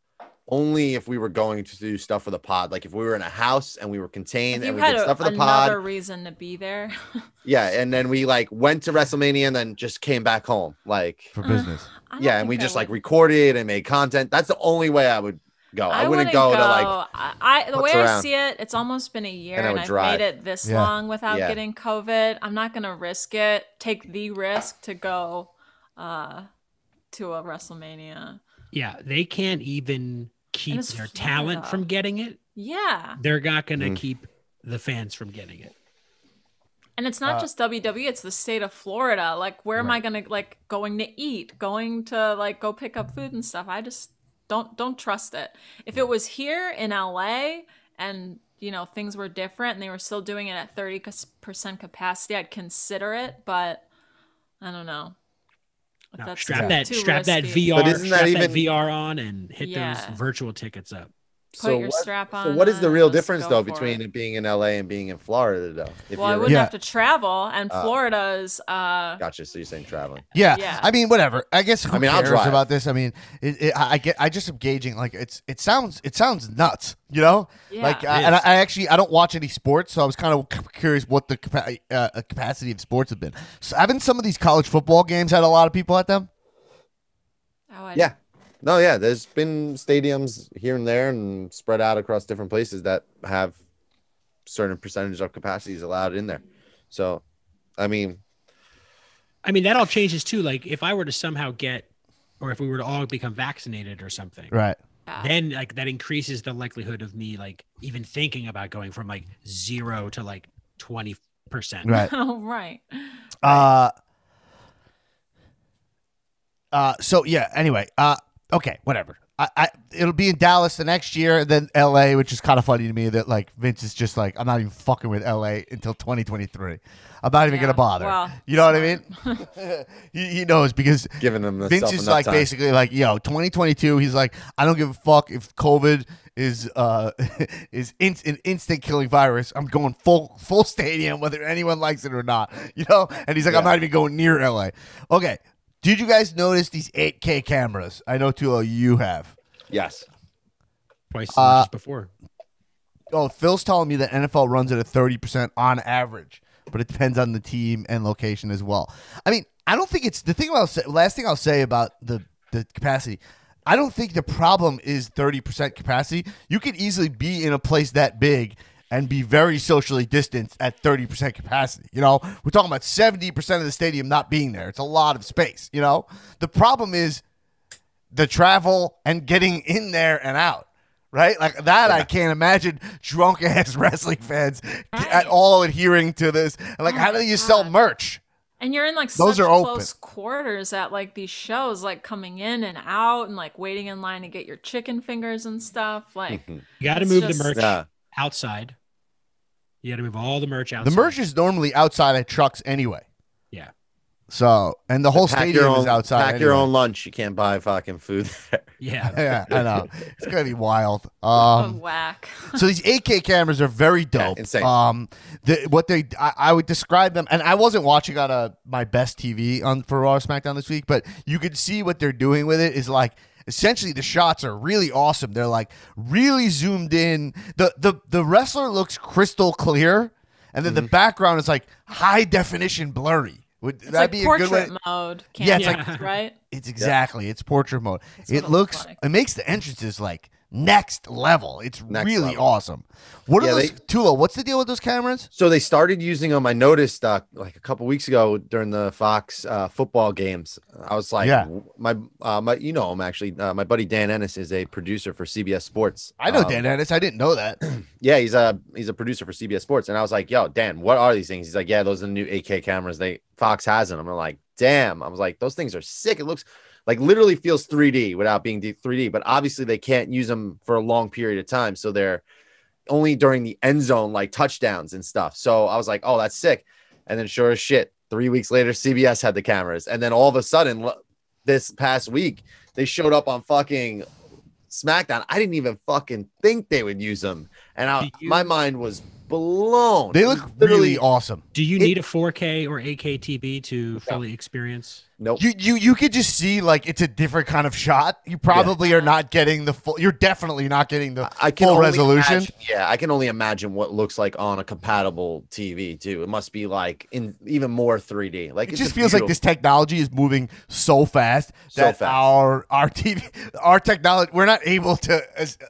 only if we were going to do stuff for the pod. Like if we were in a house and we were contained and we had did a, stuff for the another pod. reason to be there, Yeah, and then we like went to WrestleMania and then just came back home. Like for business. I don't yeah, and we think I just like would. recorded and made content. That's the only way I would go. I, wouldn't, go, to like I, I the what's way I see it, it's almost been a year And I and, would I've drive. made it this Yeah. long without Yeah. getting COVID. I'm not gonna risk it. Take the risk to go uh, to a WrestleMania. Yeah, they can't even keep their Florida. talent from getting it. Yeah, They're not going to Mhm. keep the fans from getting it. and it's not Uh, just WWE; it's the state of Florida. Like, where am I gonna like going to eat, going to like go pick up food and stuff? I just don't don't trust it. If it was here in LA and you know things were different and they were still doing it at thirty percent capacity, I'd consider it. But I don't know. If No, strap that too strap that. VR But isn't that strap even- VR on and hit Yeah. those virtual tickets up. Put your what, strap So what is the real difference though between it. it. being in LA and being in Florida though? If Well, I wouldn't Yeah. have to travel, and Uh, Florida's uh, Gotcha. So you're saying traveling. Yeah. Yeah. I mean, whatever. I guess who I mean, I'll cares drive. about this? I mean, it, it, I I get. I just am gauging. Like, it's it sounds it sounds nuts. You know, Yeah. like, I, and I. I actually I don't watch any sports, so I was kind of curious what the capa- uh, uh, capacity of sports have been. So, haven't some of these college football games had a lot of people at them? oh, I- Yeah. No, yeah. There's been stadiums here and there and spread out across different places that have certain percentage of capacities allowed in there. So, I mean, I mean, that all changes too. Like if I were to somehow get, or if we were to all become vaccinated or something, Right. then like that increases the likelihood of me like even thinking about going from like zero to like twenty percent. Right. oh, right. Uh. Uh. So yeah. Anyway. Uh. Okay. Whatever. I, I. It'll be in Dallas the next year, then L.A., which is kind of funny to me that like Vince is just like I'm not even fucking with L.A. until 2023. I'm not even Yeah, gonna bother. well, you know what I mean? he, he knows because giving them Vince is like basically like, yo, 2022. He's like, I don't give a fuck if COVID is uh is in, an instant killing virus. I'm going full full stadium whether anyone likes it or not. You know? And he's like, I'm not even going near LA. Okay. Did you guys notice these 8K cameras? I know two of you have. yes. Twice Uh, before. Oh, Phil's telling me that NFL runs at a 30% on average, but it depends on the team and location as well. I mean, I don't think it's the thing about say, last thing I'll say about the the capacity. I don't think the problem is 30% capacity. You could easily be in a place that big and be very socially distanced at 30% capacity. You know, we're talking about 70% of the stadium not being there. It's a lot of space, you know? The problem is the travel and getting in there and out. Right, like that, I can't imagine drunk ass wrestling fans at all adhering to this. Like, Oh how do my you sell merch? And you're in like Those such are open. close quarters at like these shows, like coming in and out and like waiting in line to get your chicken fingers and stuff. Like You got to move just- the merch Yeah. outside. You got to move all the merch outside. The merch is normally outside at trucks anyway. Yeah. So, and the whole Pack stadium your own, is outside. Pack your own lunch. You can't buy fucking food there. Yeah. Yeah, I know. It's gonna be wild. a Um, whack. so these 8K cameras are very dope. insane. Um, the, what they, I, I would describe them, and I wasn't watching on a my best TV on for Raw or SmackDown this week, but you could see what they're doing with it is like essentially the shots are really awesome. They're like really zoomed in. The the the wrestler looks crystal clear, and then the mm-hmm. background is like high definition blurry. Would It's that like be a good way? portrait mode. Yeah, it's cameras, like- right. It's exactly. It's portrait mode. That's what It it looks. looks like. It makes the entrances like next level. It's Next really level. awesome. What Yeah, are those, they- Tulo? What's the deal with those cameras? So they started using them. I noticed uh, like a couple weeks ago during the Fox uh, football games. I was like, Yeah. my uh, my you know him actually. Uh, my buddy Dan Ennis is a producer for CBS Sports. I know Um, Dan Ennis. I didn't know that. Yeah, he's a he's a producer for CBS Sports, and I was like, "Yo, Dan, what are these things?" He's like, "Yeah, those are the new 8K cameras. They Fox has them." I'm like, "Damn!" I was like, "Those things are sick. It looks like literally feels 3D without being 3D, but obviously they can't use them for a long period of time, so they're only during the end zone, like touchdowns and stuff." So I was like, "Oh, that's sick." And then sure as shit, three weeks later, CBS had the cameras, and then all of a sudden, this past week, they showed up on fucking SmackDown. I didn't even fucking think they would use them, and I, you- my mind was blown. They It was look really awesome. Do you It- need a 4K or 8K TV to fully experience? Nope. You you you could just see like it's a different kind of shot. You probably are not getting the full. You're definitely not getting the I can full resolution. imagine- yeah, I can only imagine what looks like on a compatible TV too. It must be like in even more 3D. Like It just feels like this technology is moving so fast So that fast. our our TV our technology we're not able to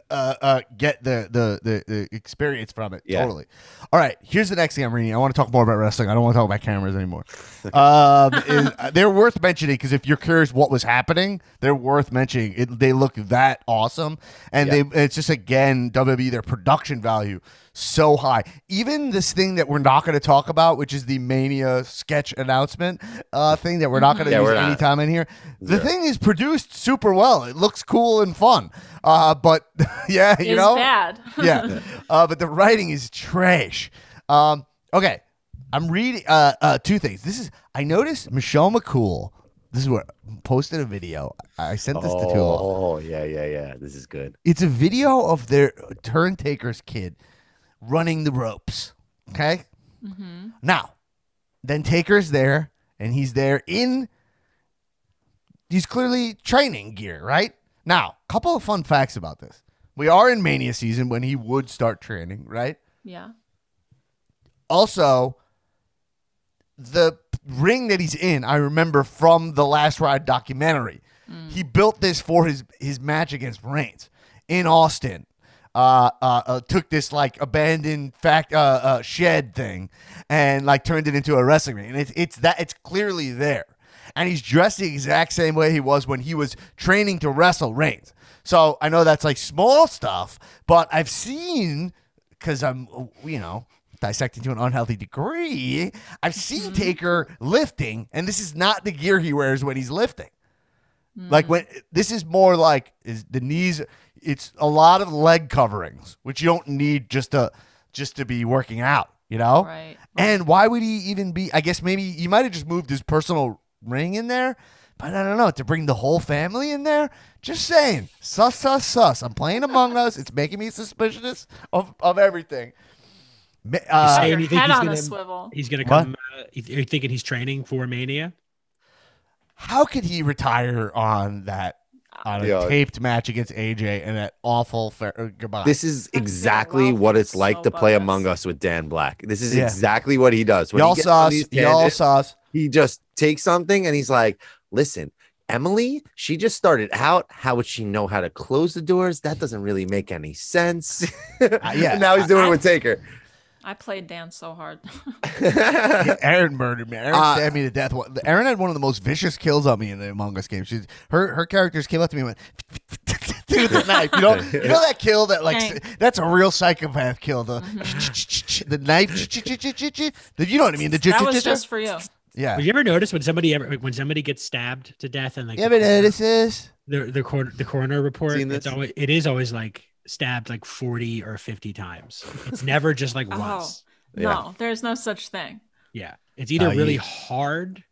uh, uh, get the, the the the experience from it Yeah. totally. All right, here's the next thing I'm reading. I want to talk more about wrestling. I don't want to talk about cameras anymore. um, is- they're worth mentioning because if you're curious what was happening, they're worth mentioning. It, they look that awesome, and Yeah. they it's just again WWE their production value so high. Even this thing that we're not going to talk about, which is the Mania sketch announcement uh, thing that we're not going to Yeah, use any time in here. The Zero. thing is produced super well. It looks cool and fun. Uh, but yeah, you Is know, bad. yeah. Uh, but the writing is trash. Um, okay, I'm reading uh, uh, two things. This is I noticed Michelle McCool. This is what posted a video. I sent this to Tulo. Oh yeah, yeah, yeah. This is good. It's a video of their turn taker's kid running the ropes. Okay. Now, then Taker's there, and he's there in. He's clearly training gear, right? Now, couple of fun facts about this. We are in Mania season when he would start training, right? yeah. Also, the ring that he's in, I remember from the Last Ride documentary. He built this for his his match against Reigns in Austin. Uh, uh, uh, took this like abandoned fact uh, uh, shed thing and like turned it into a wrestling ring, and it's it's that it's clearly there. And he's dressed the exact same way he was when he was training to wrestle Reigns. So I know that's like small stuff, but I've seen because I'm, you know, dissecting to an unhealthy degree. I've seen mm-hmm. Taker lifting, and this is not the gear he wears when he's lifting. Like mm. when this is more like is the knees. It's a lot of leg coverings, which you don't need just to just to be working out. You know, Right. and why would he even be? I guess maybe he might have just moved his personal ring in there, but I don't know to bring the whole family in there. Just saying, sus, sus, sus. I'm playing Among Us. It's making me suspicious of of everything. Ma- Uh, saying Your you think head he's on gonna- a swivel. He's going to come. Uh, are you thinking he's training for Mania? how could he retire on that on a Yeah. taped match against AJ and that awful fair, uh, goodbye? This is exactly well what for it's like so to play bogus. Among Us with Dan Black. This is Yeah. exactly what he does. When y'all he gets on sauce, y'all tangents, sauce. he just takes something and he's like, listen, Emily, she just started out. How would she know how to close the doors? That doesn't really make any sense. yeah, now he's doing I- it with Taker. I played Dan so hard. Yeah, Aaron murdered me. Aaron Uh, stabbed me to death. Aaron had one of the most vicious kills on me in the Among Us game. She's her her characters came up to me and went with the knife. You know, you know that kill that like Dang. that's a real psychopath kill. The the knife. The, you know what I mean? The that was just for you. yeah. Have you ever noticed when somebody ever when somebody gets stabbed to death and like You ever notice this? the the cor- the coroner report, it's always it is always like stabbed like forty or fifty times. It's never just like Oh. once. No, there's no such thing. Yeah, it's either Uh, really you- hard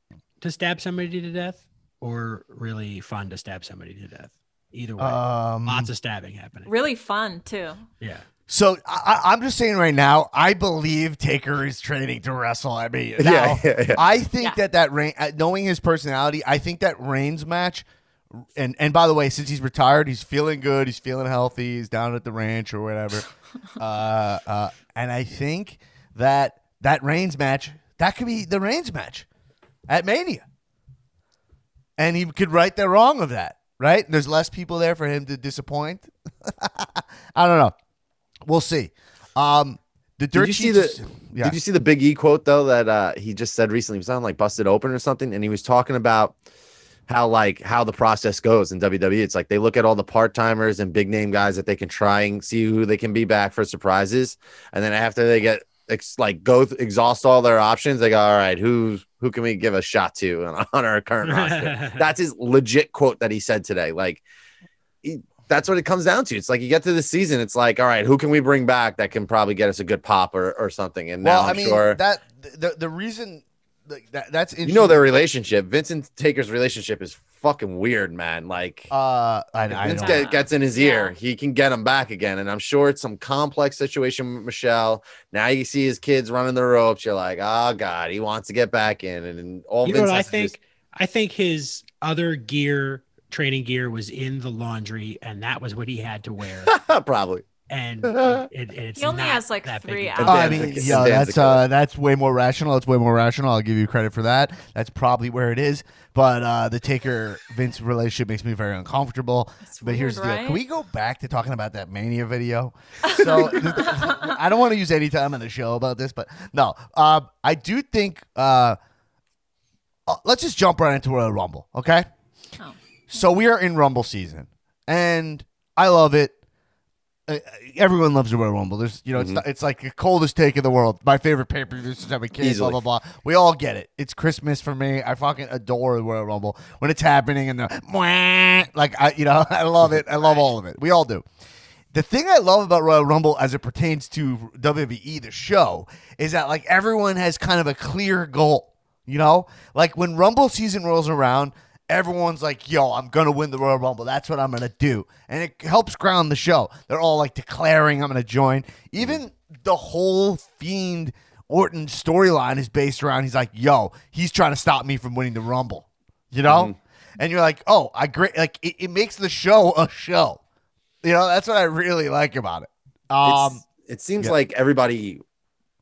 to stab somebody to death or really fun to stab somebody to death. Either way, Um, lots of stabbing happening. Really fun too. Yeah, So I, I- I'm just saying right now, I believe Taker is training to wrestle. I mean, now, Yeah, yeah, yeah. I think Yeah. that that Reign, uh, knowing his personality, I think that Reigns match. And and by the way, since he's retired, he's feeling good. He's feeling healthy. He's down at the ranch or whatever. uh, uh, and I think that that Reigns match that could be the Reigns match at Mania. And he could right the wrong of that, right? There's less people there for him to disappoint. I don't know. We'll see. Um, the dirt Did you see the? Yeah. Did you see the Big E quote though that uh, he just said recently? He was on like Busted Open or something, and he was talking about how like how the process goes in WWE. It's like they look at all the part timers and big name guys that they can try and see who they can be back for surprises, and then after they get ex- like go th- exhaust all their options, they go, all right, who who can we give a shot to on, on our current roster? That's his legit quote that he said today. Like. he- that's what it comes down to. It's like you get to the season, it's like, all right, who can we bring back that can probably get us a good pop or, or something? And now well, I'm I mean sure that the the reason like, that that's you know their relationship. Vincent Taker's relationship is fucking weird, man. Like Uh, I, I Vince don't. get, gets in his ear, he can get him back again. And I'm sure it's some complex situation with Michelle. Now you see his kids running the ropes. You're like, oh god, he wants to get back in, and, and all you know what I has to do is- think? I think his other gear, training gear, was in the laundry, and that was what he had to wear. probably. And it, it- it's He only not has, like, that three a Oh. I mean, yeah, that's uh, that's way more rational. It's way more rational. I'll give you credit for that. That's probably where it is. But uh, the Taker Vince relationship makes me very uncomfortable. It's but here's the deal: right? Can we go back to talking about that Mania video? So I don't want to use any time on the show about this, but no, uh, I do think. Uh, uh, let's just jump right into Royal Rumble, okay? Oh. So we are in Rumble season, and I love it. Uh, everyone loves the Royal Rumble. There's, you know, it's it's like the coldest take in the world. My favorite pay per view since I'm a kid. Easily. Blah blah blah. We all get it. It's Christmas for me. I fucking adore the Royal Rumble when it's happening and the like I, you know, I love it. I love all of it. We all do. The thing I love about Royal Rumble as it pertains to WWE, the show, is that like everyone has kind of a clear goal. You know, like when Rumble season rolls around, everyone's like, "Yo, I'm gonna win the Royal Rumble. That's what I'm gonna do," and it helps ground the show. They're all like declaring, "I'm gonna join." Even the whole Fiend Orton storyline is based around he's like, "Yo, he's trying to stop me from winning the Rumble," you know, and you're like, "Oh, I great." Like it, it makes the show a show. You know, that's what I really like about it. Um, It's- it seems yeah. like everybody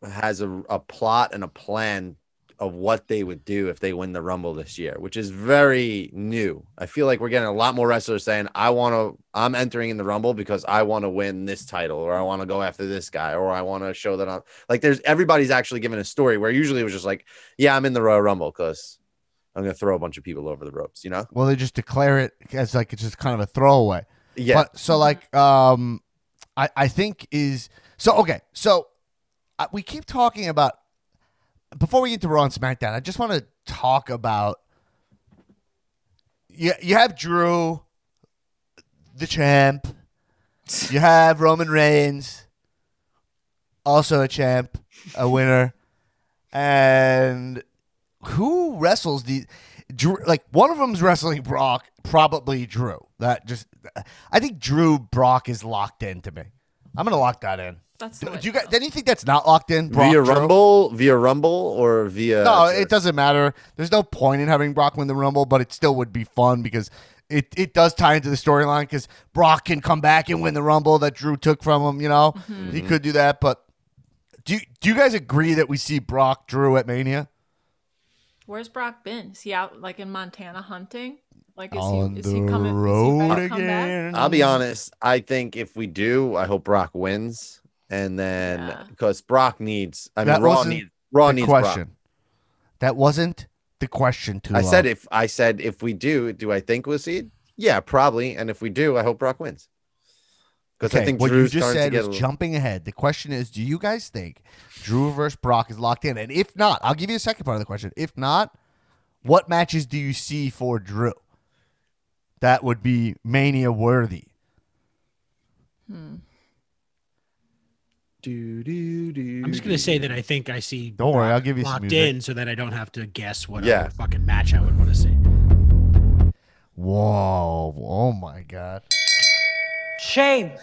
has a, a plot and a plan of what they would do if they win the Rumble this year, which is very new. I feel like we're getting a lot more wrestlers saying, I want to, I'm entering in the Rumble because I want to win this title, or I want to go after this guy, or I want to show that I'm like, there's everybody's actually given a story where usually it was just like, yeah, I'm in the Royal Rumble because I'm going to throw a bunch of people over the ropes, you know? well, they just declare it as like it's just kind of a throwaway. Yeah. But so like um I I think is so okay. So uh, we keep talking about before we get to Raw and SmackDown. I just want to talk about you. You have Drew, the champ. You have Roman Reigns, also a champ, a winner, and who wrestles the Drew, like one of them's wrestling Brock, probably Drew. That just I think Drew Brock is locked in to me. I'm gonna lock that in. That's Do the way you guys? go. Do you think that's not locked in? Brock, via Drew? Rumble, via Rumble, or via. No, it doesn't matter. There's no point in having Brock win the Rumble, but it still would be fun because it, it does tie into the storyline because Brock can come back and win the Rumble that Drew took from him. You know, mm-hmm. he could do that. But do you, do you guys agree that we see Brock Drew at Mania? Where's Brock been? Is he out like in Montana hunting? Like is On he is the he coming? Is he road to come back? again. I'll be honest. I think if we do, I hope Brock wins, and then Yeah. because Brock needs, I mean, That Raw wasn't needs Raw the needs question. Brock. That wasn't the question. Too I said if I said if we do, do I think we'll see it? Yeah, probably. And if we do, I hope Brock wins. Because Okay, I think what Drew's you just said to get was a little- jumping ahead. The question is, do you guys think Drew versus Brock is locked in? And if not, I'll give you a second part of the question. If not, what matches do you see for Drew that would be mania worthy? Hmm. Do, do, do, I'm just gonna say that I think I see. Don't worry, I'll give you some locked music. in so that I don't have to guess what Yeah. fucking match I would want to see. Whoa! Oh my God! Shame.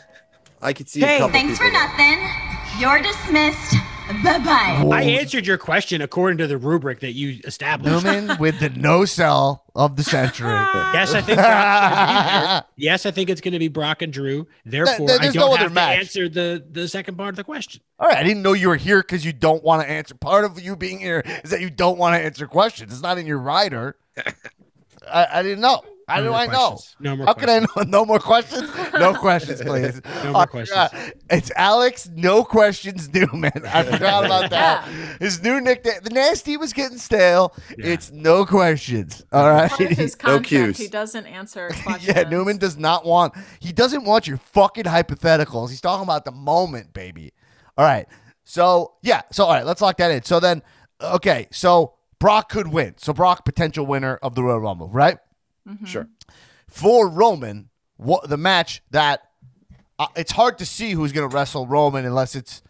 I could see a Hey, couple Thanks for people there. nothing. You're dismissed. Bye bye. I answered your question according to the rubric that you established. Newman with the no sell of the century. Yes, I think. Brock's gonna be there. yes, I think it's going to be Brock and Drew. Therefore, there- I don't no have other to match. answer the the second part of the question. All right, I didn't know you were here because you don't want to answer. Part of you being here is that you don't want to answer questions. It's not in your rider. I, I didn't know. How No do more I know? No more How can I know? No more questions. No questions, please. No more I questions. forgot. It's Alex. No questions, Newman. I forgot about that. His new nickname. The nasty was getting stale. It's no questions. All right. Part of his No cues. he doesn't answer questions. Yeah, Newman does not want. He doesn't want your fucking hypotheticals. He's talking about the moment, baby. All right. So yeah. So all right. Let's lock that in. So then, okay. So Brock could win. So Brock potential winner of the Royal Rumble, right? Sure. For Roman, what the match that uh, it's hard to see who's going to wrestle Roman unless it's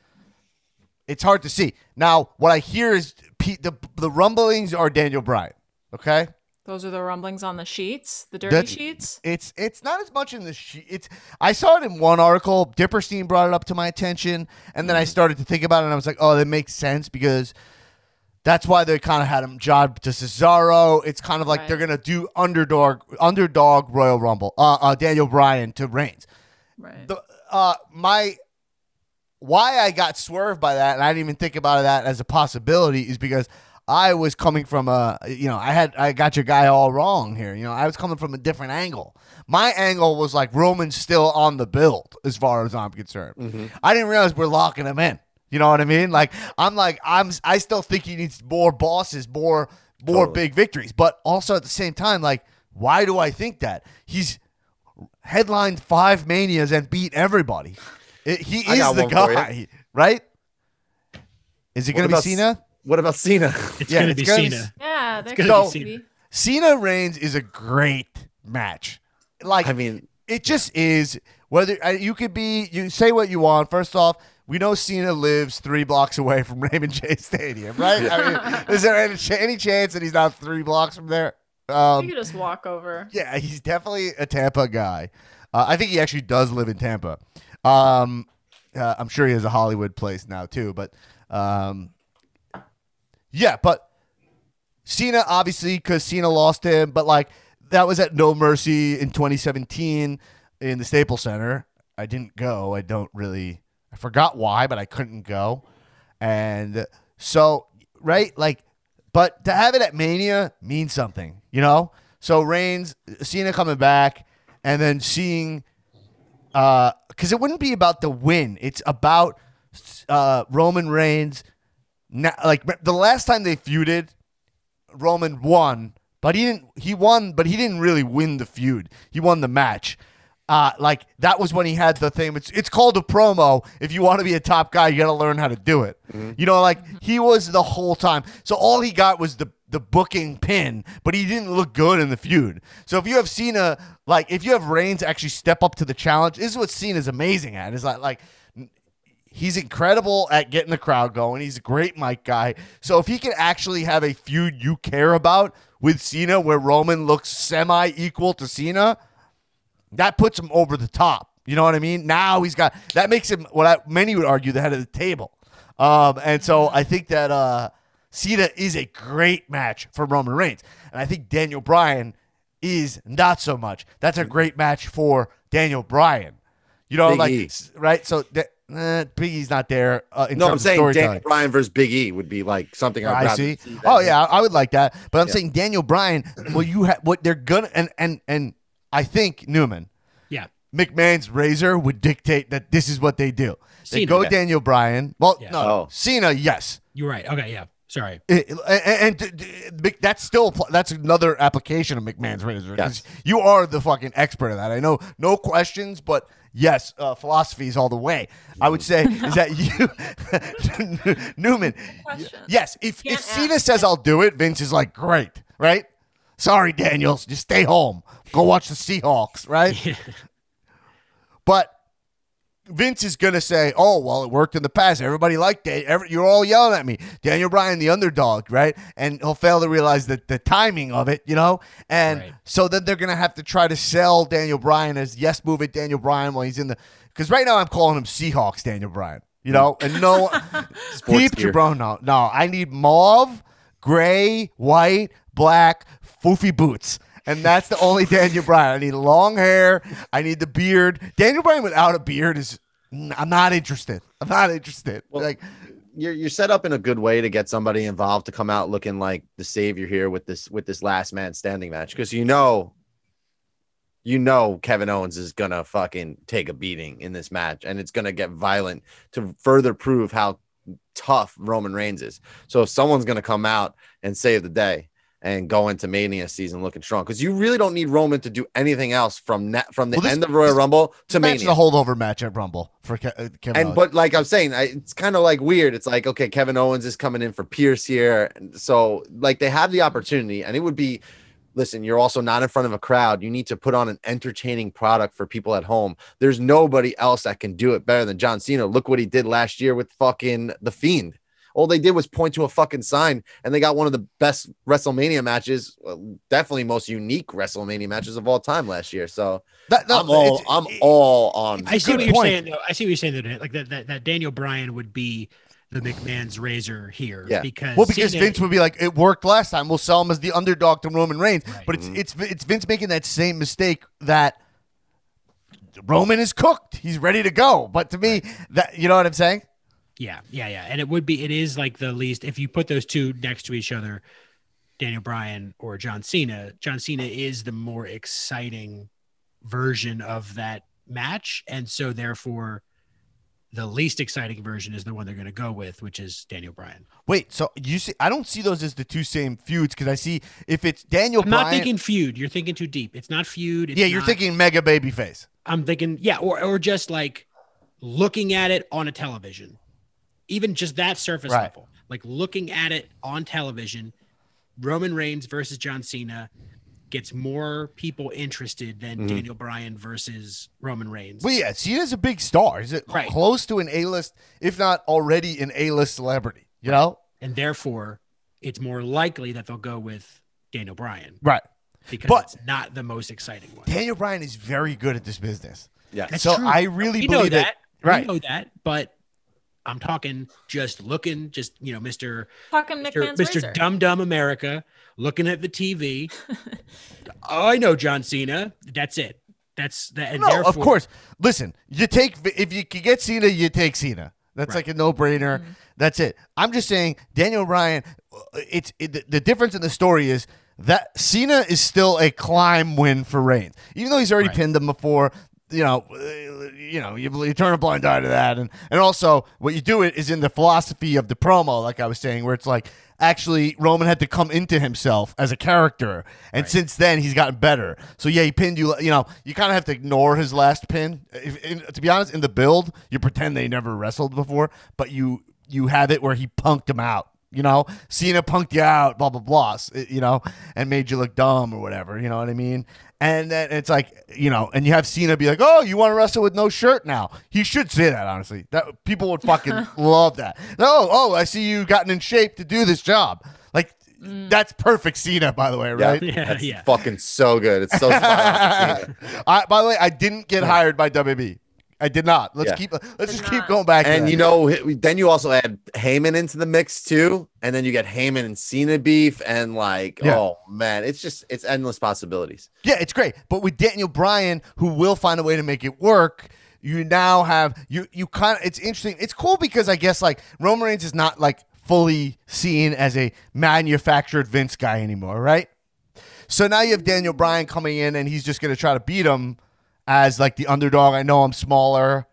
it's hard to see. Now, what I hear is Pete, the the rumblings are Daniel Bryan. Okay. Those are the rumblings on the sheets, the dirty That's- sheets. It's it's not as much in the sheet. It's I saw it in one article. Dipperstein brought it up to my attention, and then I started to think about it, and I was like, oh, that makes sense because that's why they kind of had him job to Cesaro. It's kind of like Right. they're gonna do underdog underdog Royal Rumble. Uh, uh Daniel Bryan to Reigns. Right. The uh my why I got swerved by that, and I didn't even think about that as a possibility, is because I was coming from a, you know, I had, I got your guy all wrong here. You know, I was coming from a different angle. My angle was like Roman's still on the build, as far as I'm concerned. I didn't realize we're locking him in. You know what I mean? Like I'm like I'm, I still think he needs more bosses, more, more Totally. big victories. But also at the same time, like, why do I think that he's headlined five manias and beat everybody? It- he is the one for you. guy, right? Is it going to be Cena? What about Cena? It's Yeah, going to be gonna be Cena. yeah, that gonna could be be. Cena. Cena Reigns is a great match. Like I mean, it just is. Whether uh, you could be, you say what you want. First off, we know Cena lives three blocks away from Raymond James Stadium, right? I mean, is there any, any chance that he's not three blocks from there? Um, you could just walk over. Yeah, he's definitely a Tampa guy. Uh, I think he actually does live in Tampa. Um, uh, I'm sure he has a Hollywood place now too, but um, yeah, but Cena obviously because Cena lost him, but like that was at No Mercy in 2017 in the Staples Center. I didn't go. I don't really. I forgot why, but I couldn't go, and so right like but to have it at Mania means something, you know? So Reigns, Cena coming back, and then seeing, uh, because it wouldn't be about the win. It's about uh, Roman Reigns. Now, like the last time they feuded, Roman won, but he didn't. He won, but he didn't really win the feud. He won the match. Uh, like that was when he had the thing. It's it's called a promo. If you want to be a top guy, you got to learn how to do it. You know, like he was the whole time. So all he got was the the booking pin, but he didn't look good in the feud. So if you have Cena, like if you have Reigns actually step up to the challenge, this is what Cena's amazing at. Is like like he's incredible at getting the crowd going. He's a great mic guy. So if he can actually have a feud you care about with Cena where Roman looks semi equal to Cena, that puts him over the top. You know what I mean? Now he's got that makes him what I, many would argue the head of the table. Um, and so I think that uh, Cena is a great match for Roman Reigns, and I think Daniel Bryan is not so much. That's a great match for Daniel Bryan. You know, Big like E. right? So that eh, Big E's not there. Uh, in No, I'm saying. Daniel Bryan versus Big E would be like something I'd I rather see. Oh yeah, I would like that. But I'm Yeah. saying Daniel Bryan. Well, you have what they're gonna and and and I think Newman Yeah. McMahon's razor would dictate that this is what they do. They Cena. go Yeah. Daniel Bryan. Well, Yeah. no, Oh. Cena, yes. You're right. Okay. Yeah. Sorry. It- and, and, d- d- that's still that's another application of McMahon's razor. Yes. You are the fucking expert of that. I know, no questions, but yes, uh, philosophy is all the way. I would say is that you, Newman. Question. Yes, if Can't if Cena ask. says I'll do it, Vince is like, great, right? Sorry, Daniels, just stay home. Go watch the Seahawks, right? But Vince is gonna say, "Oh, well, it worked in the past. Everybody liked it. Every, you're all yelling at me, Daniel Bryan, the underdog, right?" And he'll fail to realize that the timing of it, you know. And Right. so then they're gonna have to try to sell Daniel Bryan as yes, move it, Daniel Bryan, while he's in the. Because right now I'm calling him Seahawks, Daniel Bryan. You know, and no, deep bro, no, no. I need mauve, gray, white, black, foofy boots. And that's the only Daniel Bryan. I need long hair. I need the beard. Daniel Bryan without a beard is. I'm not interested. I'm not interested. like, you're you're set up in a good way to get somebody involved to come out looking like the savior here with this with this last man standing match because you know you know Kevin Owens is gonna fucking take a beating in this match and it's gonna get violent to further prove how tough Roman Reigns is. So if someone's gonna come out and save the day and go into Mania season looking strong because you really don't need Roman to do anything else from net from the Well, this- end of Royal this- Rumble to match Mania. a holdover match at Rumble for Ke- uh, Kevin. And Owens. but like I'm saying, I, it's kind of like weird. It's like okay, Kevin Owens is coming in for Pierce here, so like they have the opportunity, and it would be. Listen, you're also not in front of a crowd. You need to put on an entertaining product for people at home. There's nobody else that can do it better than John Cena. Look what he did last year with fucking The Fiend. All they did was point to a fucking sign, and they got one of the best WrestleMania matches, definitely most unique WrestleMania matches of all time last year. So That- no, I'm all I'm all on. I see what you're point. saying. Though. I see what you're saying. Though, like that, that, that Daniel Bryan would be the McMahon's razor here. Yeah. Because Well, because Cena- Vince would be like, it worked last time. We'll sell him as the underdog to Roman Reigns. Right. But it's mm-hmm. it's it's Vince making that same mistake that Roman is cooked. He's ready to go. But to me, that you know what I'm saying? Yeah, yeah, yeah. And it would be, it is like the least, if you put those two next to each other, Daniel Bryan or John Cena, John Cena is the more exciting version of that match. And so, therefore, the least exciting version is the one they're going to go with, which is Daniel Bryan. Wait, so you see? I don't see those as the two same feuds because I see if it's Daniel I'm Bryan. not thinking feud. You're thinking too deep. It's not feud. It's yeah, you're not- thinking mega baby face. I'm thinking, yeah, or or just like looking at it on a television, even just that surface Right. level, like looking at it on television. Roman Reigns versus John Cena gets more people interested than Mm-hmm. Daniel Bryan versus Roman Reigns. Well, yeah, Cena's a big star. Is it Right. close to an A-list, if not already an A-list celebrity. You know? and therefore, it's more likely that they'll go with Daniel Bryan Right. because But- it's not the most exciting one. Daniel Bryan is very good at this business. Yeah. That's so true. I really we know believe that. Right. We know that, but I'm talking just looking, just you know, Mister Talking Mr. Mr. Dumb Dumb America, looking at the TV. oh, I know John Cena. That's it. That's that. And No, therefore, of course. Listen, you take if you can get Cena, you take Cena. That's Right. like a no-brainer. Mm-hmm. That's it. I'm just saying, Daniel Bryan. It's it, the- the difference in the story is that Cena is still a climb win for Reigns, even though he's already Right. pinned him before. You know, you know, you, you turn a blind eye to that, and and also what you do it is in the philosophy of the promo, like I was saying, where it's like actually Roman had to come into himself as a character, and since then he's gotten better. So yeah, he pinned you. You know, you kind of have to ignore his last pin. If, in, to be honest, in the build, you pretend they never wrestled before, but you you have it where he punked him out. You know, Cena punked you out, blah blah blah. You know, and made you look dumb or whatever. You know what I mean? And then it's like, you know, and you have Cena be like, "Oh, you want to wrestle with no shirt now?" He should say that honestly. That people would fucking love that. No, oh, I see you gotten in shape to do this job. Like mm. that's perfect Cena, by the way, right? Yeah, that's yeah. fucking so good. It's so spot on. I, by the way, I didn't get hired by WB. I did not. Let's Yeah. keep. Let's Did just keep going back. And you know, then you also add Heyman into the mix too, and then you get Heyman and Cena beef, and like, Yeah. oh man, it's just it's endless possibilities. Yeah, it's great. But with Daniel Bryan, who will find a way to make it work, you now have you you kind of it's interesting. It's cool because I guess like Roman Reigns is not like fully seen as a manufactured Vince guy anymore, right? So now you have Daniel Bryan coming in and he's just going to try to beat him as like the underdog. I know I'm smaller.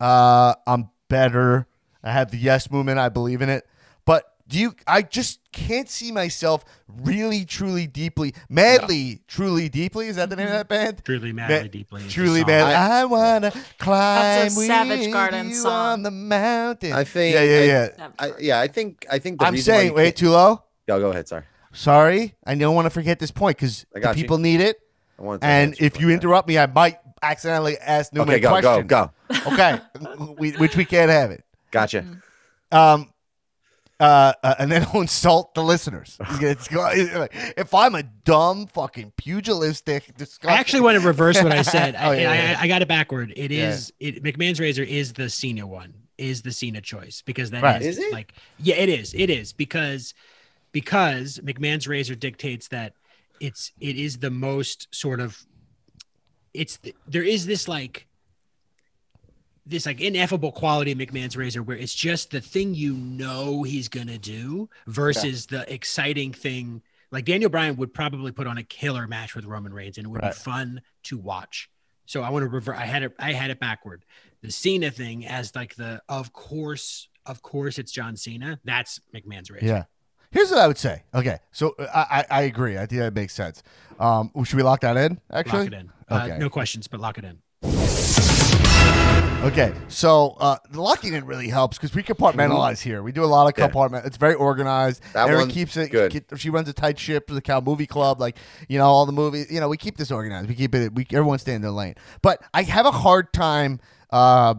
Uh, I'm better. I have the yes movement. I believe in it. But do you? I just can't see myself really, truly, deeply, madly, truly, deeply. Is that the name of that band? Truly, Ma- madly, deeply. Truly, madly. I, wanna climb That's a Savage Garden you song. on the mountain. I think. Yeah, yeah, yeah. I, yeah, I think. I think. The I'm saying, you wait, Tulo. Go, go ahead. Sorry. Sorry, I don't want to forget this point because I you. people need it. I wanted to And if for you that. interrupt me, I might accidentally ask Newman Okay, a go, go, question. go. Okay, we, which we can't have it. Gotcha. Um, uh, uh, and then he'll insult the listeners. He's it's if I'm a dumb, fucking pugilistic, disgusting. I actually want to reverse what I said. Oh, I, yeah, I, yeah. I, got it backward. It Yeah. is it McMahon's razor is the Cena one, is the Cena choice because that is Right. Is it? like yeah, it is. It is because because McMahon's razor dictates that it's it is the most sort of it's the, there is this like this like ineffable quality of McMahon's razor where it's just the thing you know he's gonna do versus the exciting thing. Like Daniel Bryan would probably put on a killer match with Roman Reigns and it would Right. be fun to watch. So I want to revert. I had it. I had it backward. The Cena thing as like the of course, of course, it's John Cena. That's McMahon's razor. Yeah. Here's what I would say. Okay, so uh, I I, I agree. I think that makes sense. Um, should we lock that in? Actually, Lock it in. Uh, Okay. No questions, but lock it in. Okay, so uh, the locking in really helps because we compartmentalize here. We do a lot of Yeah. compartment. It's very organized. That Erin keeps it. good. keep- she runs a tight ship for the Cow Movie Club. Like you know, all the movies. You know, we keep this organized. We keep it. We everyone stay in their lane. But I have a hard time. Uh,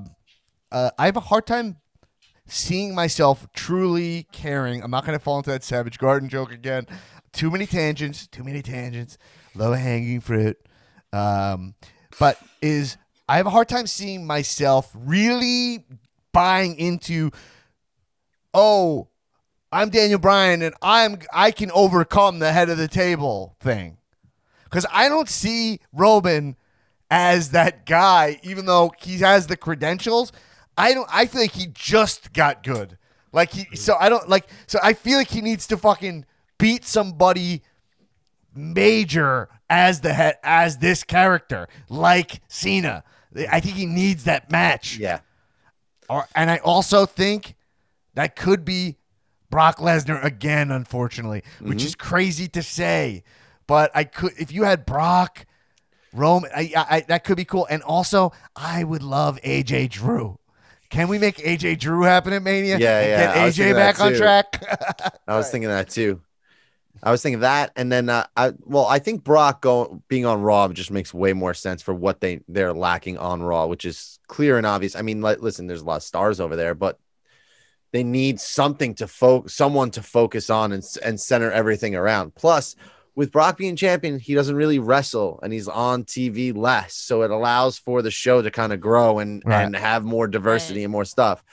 uh, I have a hard time seeing myself truly caring. I'm not going to fall into that Savage Garden joke again. Too many tangents. Too many tangents. Low hanging fruit. Um, but is I have a hard time seeing myself really buying into. Oh, I'm Daniel Bryan, and I'm I can overcome the head of the table thing, because I don't see Roman as that guy, even though he has the credentials. I don't. I feel like he just got good. Like he. So I don't like. So I feel like he needs to fucking beat somebody major as the head as this character, like Cena. I think he needs that match. Yeah. Or, and I also think that could be Brock Lesnar again, unfortunately, which mm-hmm. is crazy to say. But I could, if you had Brock, Roman, I, I, that could be cool. And also, I would love AJ Drew. Can we make AJ Drew happen at Mania? Yeah, yeah, Get AJ back on track. I was thinking that too. I was thinking that, and then uh, I well, I think Brock going being on Raw just makes way more sense for what they they're lacking on Raw, which is clear and obvious. I mean, like, listen, there's a lot of stars over there, but they need something to focus, someone to focus on and and center everything around. Plus, with Brock being champion, he doesn't really wrestle, and he's on TV less, so it allows for the show to kind of grow and Right. and have more diversity and more stuff.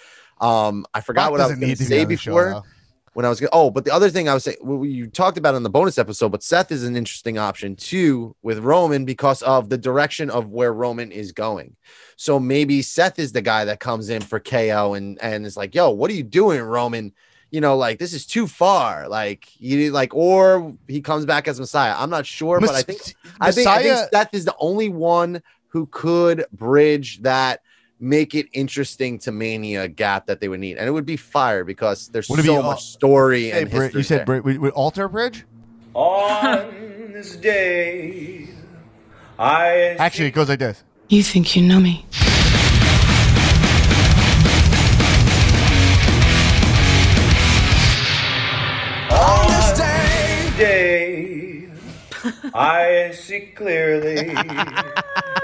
Um, I forgot Brock what I was going to to say on the show, before though. When I was going. Oh, but the other thing I was saying, well, you talked about in the bonus episode, but Seth is an interesting option too with Roman because of the direction of where Roman is going. So maybe Seth is the guy that comes in for KO and and is like, "Yo, what are you doing, Roman?" You know, like this is too far. Like you like, or he comes back as Messiah. I'm not sure, but I think I think, I think Seth is the only one who could bridge that, make it interesting to Mania gap that they would need, and it would be fire because there's Would it be so all- much story Hey, and Brit, history. you said there. Brit, with, with Alter Bridge? On this day, I Actually, it goes like this. You think you know me? I see clearly.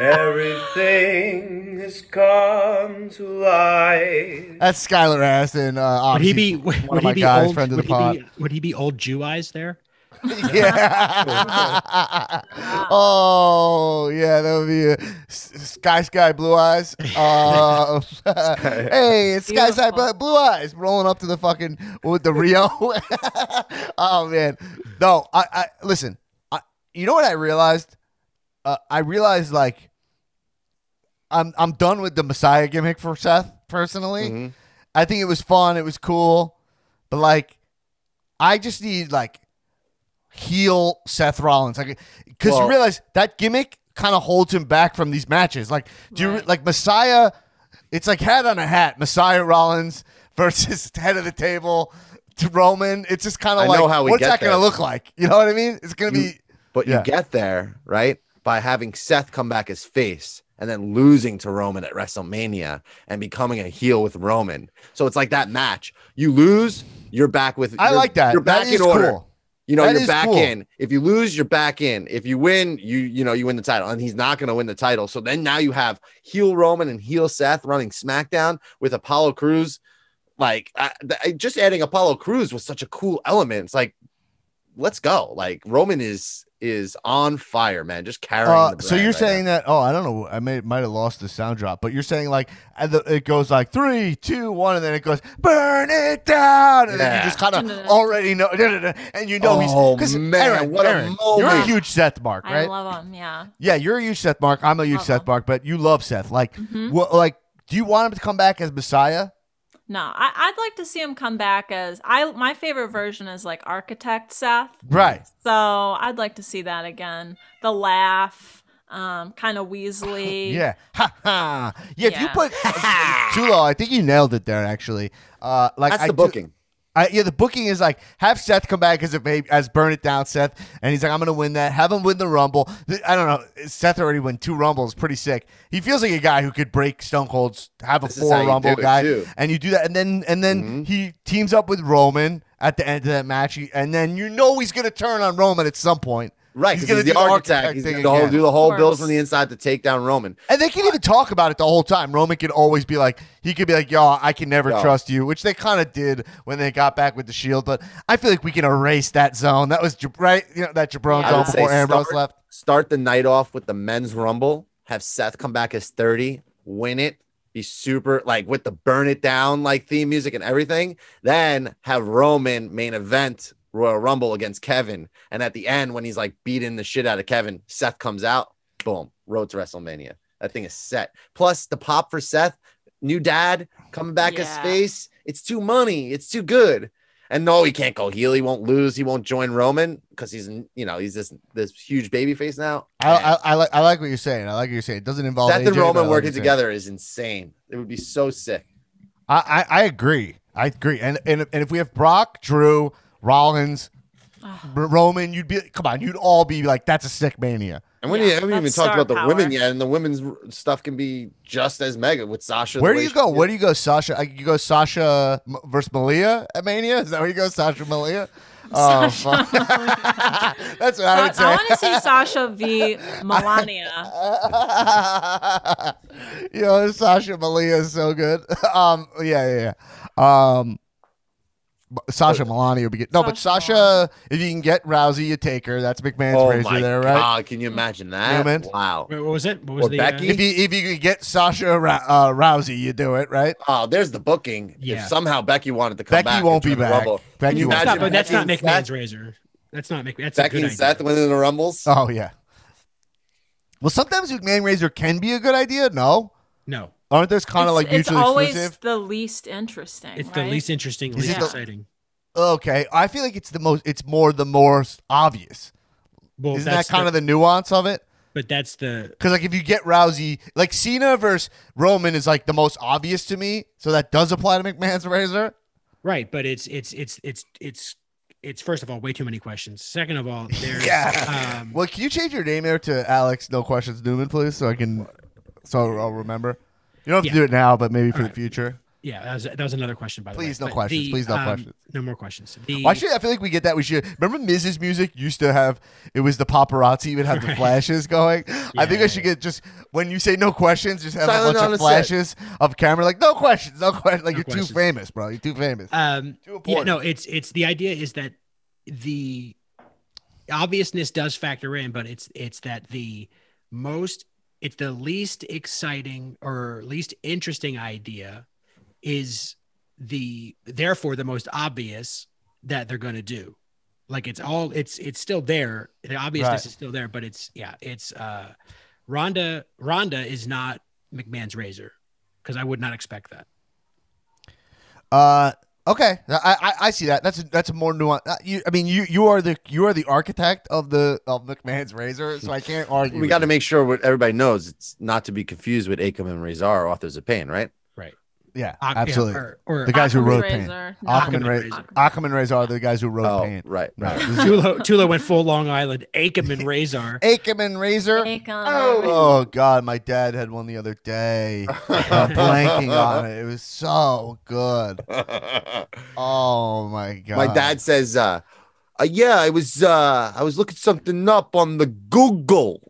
Everything has come to light. That's Skylar Aston. Uh, Would he be? one Would of he my be guys, old? friend of the pod. be? Would he be old Jew eyes there? yeah. oh, yeah, that would be a S- Sky Sky Blue Eyes. Uh, hey, it's Sky Sky Blue, Blue Eyes rolling up to the fucking with the Rio. oh man, no, I, I listen. I, you know what I realized? Uh, I realized like I'm I'm done with the Messiah gimmick for Seth personally. Mhm. I think it was fun, it was cool, but like I just need like heel Seth Rollins, like because Well- you realize that gimmick kind of holds him back from these matches. Like, do you like Messiah? It's like hat on a hat, Messiah Rollins versus head of the table to Roman. It's just kind I of know like, how we what's get that going to look like? You know what I mean? It's going to You- be. But Yeah. you get there, right? By having Seth come back as face and then losing to Roman at WrestleMania and becoming a heel with Roman. So it's like that match. You lose, you're back with I like that. You're back That is in order. cool. You know, That you're back cool. in. If you lose, you're back in. If you win, you you know, you win the title. And he's not going to win the title. So then now you have heel Roman and heel Seth running SmackDown with Apollo Crews. Like I, th- just adding Apollo Crews was such a cool element. It's like let's go. Like Roman is is on fire, man. Just carrying. Uh, the so you're right saying that? Oh, I don't know. I may might have lost the sound drop, but you're saying like it goes like three, two, one, and then it goes burn it down, and then you just kind of already know, and you know Oh, he's because man, Aaron, what a Aaron, you're a huge Seth mark, right? I love him. Yeah. yeah, you're a huge Seth mark. I'm a huge Love Seth him. mark, but you love Seth. Like, Mhm. what? Like, do you want him to come back as Messiah? No, I, I'd like to see him come back as I. My favorite version is like Architect Seth. Right. So I'd like to see that again. The laugh, um, kind of Weasley. Yeah. Ha ha. Yeah. If you Yeah. put Tulo, I think you nailed it there. Actually, uh, like That's I the do- booking. I, yeah, the booking is like have Seth come back as a baby, as burn it down Seth, and he's like, I'm gonna win that. Have him win the Rumble. I don't know. Seth already won two Rumbles, pretty sick. He feels like a guy who could break Stone Cold's have a This four Rumble guy, too. Mm-hmm. and you do that, and then and then he teams up with Roman at the end of that match, and then you know he's gonna turn on Roman at some point. Right, He's he's, gonna do the the architect. architect He's thing going to again. do the whole build from the inside to take down Roman. And they can even talk about it the whole time. Roman could always be like, he could be like, yo, I can never Yo. trust you, which they kind of did when they got back with the Shield. But I feel like we can erase that zone. That was Jab- right, you know, that Jabron Yeah. Zone would say before Ambrose start, left. start the night off with the men's rumble. Have Seth come back as 30, win it, be super like with the burn it down like theme music and everything. Then have Roman main event Royal Rumble against Kevin. And at the end, when he's like beating the shit out of Kevin, Seth comes out, boom, road to WrestleMania. That thing is set. Plus the pop for Seth, new dad coming back as Yeah. face. It's too money. It's too good. And no, he can't go heel. He won't lose. He won't join Roman because he's you know he's this this huge baby face now. I, I, I, like, I like what you're saying. I like what you're saying. It doesn't involve Seth and AJ, but Roman like working you're together is insane. It would be so sick. I, I, I agree. I agree. And, and and if we have Brock, Drew, Rollins, R- Roman, you'd be come on, you'd all be like, that's a sick mania. And when Yeah, you haven't even talked about the power. women yet, and the women's stuff can be just as mega with Sasha. Where do you go? is. Where do you go, Sasha? You go Sasha versus Malia at Mania? Is that where you go, Sasha Malia? Oh, fuck. That's what I would Sa- I want to see Sasha v. Melania. Yo, Sasha Malia is so good. Um, yeah, yeah, yeah. Um, b- Sasha Milani would be good. No, but Sasha Sasha, if you can get Rousey, you take her. That's McMahon's Oh razor my there, right? god! Can you imagine that? Newman? Wow. Wait, what was it? What was Or the Becky? Uh, If you if you could get Sasha uh, Rousey, you do it, right? Oh, there's the booking. Yeah. If somehow Becky wanted to come Becky back, won't be back. Rumble, Becky can you won't that's be not, imagine but that's not McMahon's Seth- razor. That's not McMahon. That's Becky a good and idea. Seth winning the Rumbles. Oh yeah. Well, sometimes McMahon razor can be a good idea. No, no, aren't those kind of like it's always exclusive? the least interesting. it's the least interesting, Is least it the- exciting. Okay, I feel like it's the most. It's more the more obvious. Well, Isn't that that's kind of the nuance of it? But that's the Because like if you get Rousey, like Cena versus Roman is like the most obvious to me. So that does apply to McMahon's razor. right. But it's it's it's it's it's it's first of all way too many questions. Second of all, there's Yeah. um, Well, can you change your name there to Alex No Questions Newman, please, so I can, so I'll remember. You don't have to do it now, but maybe for All the future. yeah, that was, that was another question by the way. Please, no But questions. the, Please, no um, questions. No more questions. The, Why should I feel like we get that? We should remember Mrs. Music used to have it was the paparazzi would have the Right. flashes going. I Yeah, think I yeah, should get just when you say no questions, just have Silent a bunch of the set. flashes of camera like no questions, no questions. Like No you're questions. too famous, bro. You're too famous. Um, Too yeah, no, it's it's the idea is that the obviousness does factor in, but it's it's that the most it's the least exciting or least interesting idea is the therefore the most obvious that they're going to do. Like it's all it's it's still there. The obviousness Right. is still there, but it's yeah, it's uh Ronda Ronda is not McMahon's razor because I would not expect that. Uh, okay, I, I I see that. That's a, that's a more nuanced. Uh, you, I mean, you you are the you are the architect of the of McMahon's razor, so I can't argue. We got to make sure what everybody knows it's not to be confused with Akam and Rezar, authors of pain, right? Right. yeah, Ak- yeah, absolutely. or- or the guys who wrote razor. Pain. No. Ackerman, Occam's Ra- razor. Ackerman Razor are the guys who wrote Oh, Pain. right. Right. right. This is- Tulo, Tulo went full Long Island. Ackerman razor. Ackerman Razor. Oh. Oh God, my dad had one the other day. I'm blanking on it. It was so good. Oh my God. My dad says, uh, uh, "Yeah, I was uh, I was looking something up on the Google."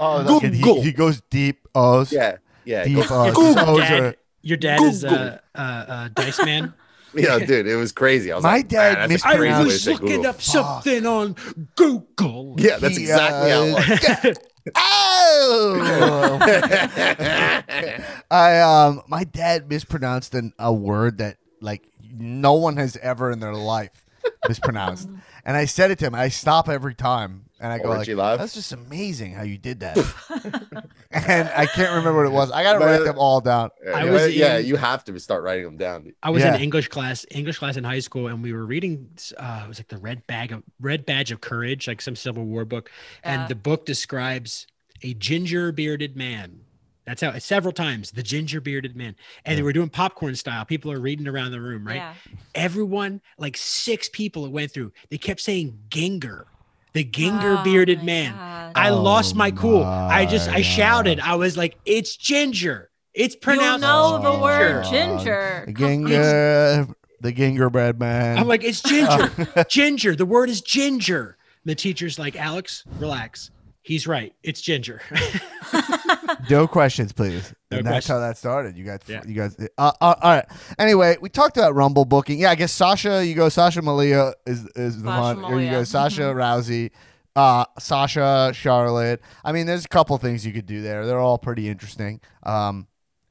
Oh, Google. he, he goes deep. Oh, yeah, yeah, Deep go- O's. Google. O's Dad, are- your dad is a uh, uh, uh, Dice Man. yeah, dude, it was crazy. I was My like, dad "Man, that's a crazy mispronounced- way to say Google." up something on Google. Yeah, that's He, exactly how it uh, was. Oh! I um, my dad mispronounced an, a word that like no one has ever in their life mispronounced, and I said it to him. I stop every time, and I go like, Richie Love? "That's just amazing how you did that." and I can't remember what it was. I gotta But- write them all down. I yeah, was yeah, in- you have to start writing them down. I was Yeah. in English class, English class in high school, and we were reading. Uh, it was like the Red Bag of Red Badge of Courage, like some Civil War book, Yeah. and the book describes a ginger bearded man. That's how several times the ginger bearded man, and they were doing popcorn style. People are reading around the room, right? Yeah. Everyone, like six people, it went through. They kept saying Ginger, the Ginger Oh bearded my man. God. I oh lost my cool. I just my I shouted. I was like, "It's ginger." It's pronounced." You pronounced. know the ginger." word ginger. The ginger, the gingerbread man. I'm like, it's ginger. ginger. The word is ginger. The teacher's like, Alex, relax. He's right. It's ginger. No questions, please. No and that's questions. how that started. You guys, Yeah. you guys. Uh, uh, all right. Anyway, we talked about Rumble booking. Yeah, I guess Sasha. You go. Sasha Malia is is the Sasha one, or you go Sasha Rousey, uh, Sasha Charlotte. I mean, there's a couple things you could do there. They're all pretty interesting. Um,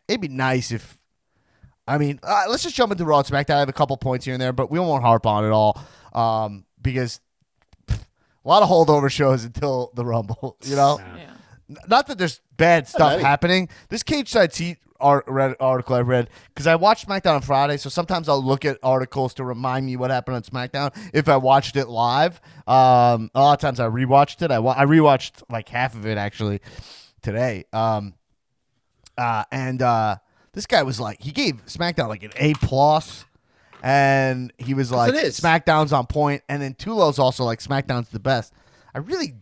it'd be nice if. I mean, uh, let's just jump into Raw and SmackDown. I have a couple points here and there, but we won't harp on it all um, because pff, a lot of holdover shows until the Rumble. You know. Yeah. Not that there's bad stuff happening. This cage side seat article I read because I watched SmackDown on Friday, so sometimes I'll look at articles to remind me what happened on SmackDown if I watched it live. Um, a lot of times I rewatched it. I wa- I rewatched like half of it actually today. Um, uh, and uh, this guy was like, he gave SmackDown like an A. And he was like, it is. SmackDown's on point, and then Tulo's also like SmackDown's the best. I really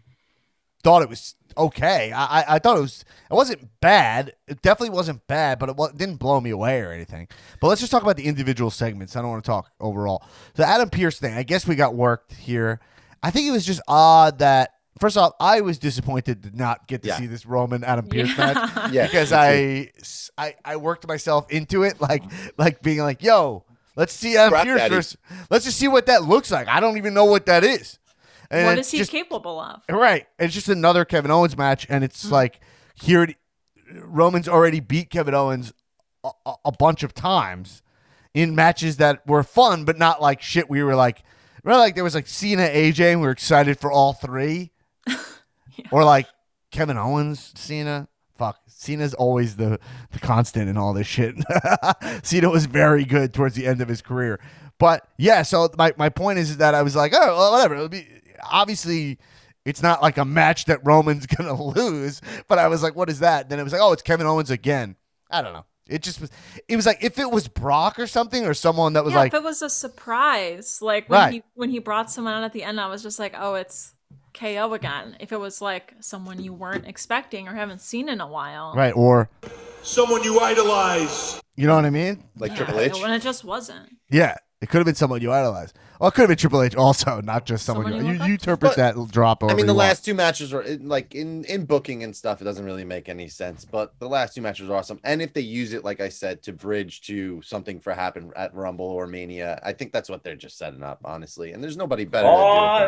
thought it was okay. I, I, I thought it was it wasn't bad. It definitely wasn't bad, but it wa- didn't blow me away or anything. But let's just talk about the individual segments. I don't want to talk overall. The Adam Pearce thing. I guess we got worked here. I think it was just odd that. First off, I was disappointed to not get to Yeah. see this Roman Adam Pearce Yeah. match Yeah, because I, I I worked myself into it, like like being like, "Yo, let's see Adam Crap Pearce versus. Let's just see what that looks like." I don't even know what that is. And what is he just- capable of? Right. It's just another Kevin Owens match, and it's mm. like here, it- Roman's already beat Kevin Owens a, a- bunch of times in matches that were fun, but not like shit. We were like, remember, like there was like Cena, AJ, and we were excited for all three, or like Kevin Owens, Cena. Fuck, Cena's always the the constant in all this shit. Cena was very good towards the end of his career, but yeah. So my my point is that I was like, oh, well, whatever. It'll be obviously it's not like a match that Roman's gonna lose, but I was like, what is that? Then it was like, oh, it's Kevin Owens again. I don't know. It just was. It was like if it was Brock or something or someone that was yeah, like, if it was a surprise, like when Right. he when he brought someone out at the end, I was just like, oh, it's KO again. If it was like someone you weren't expecting or haven't seen in a while, right, or Someone you idolize. you know what I mean? Like Triple H. when it just wasn't. Yeah, it could have been someone you idolize. Well, it could have been Triple H also, not just someone, Someone you. you You, look you up to. interpret But, that drop. I mean, the you want. last two matches were like in in booking and stuff. It doesn't really make any sense, but the last two matches are awesome. And if they use it, like I said, to bridge to something for happen at Rumble or Mania, I think that's what they're just setting up, honestly. And there's nobody better. To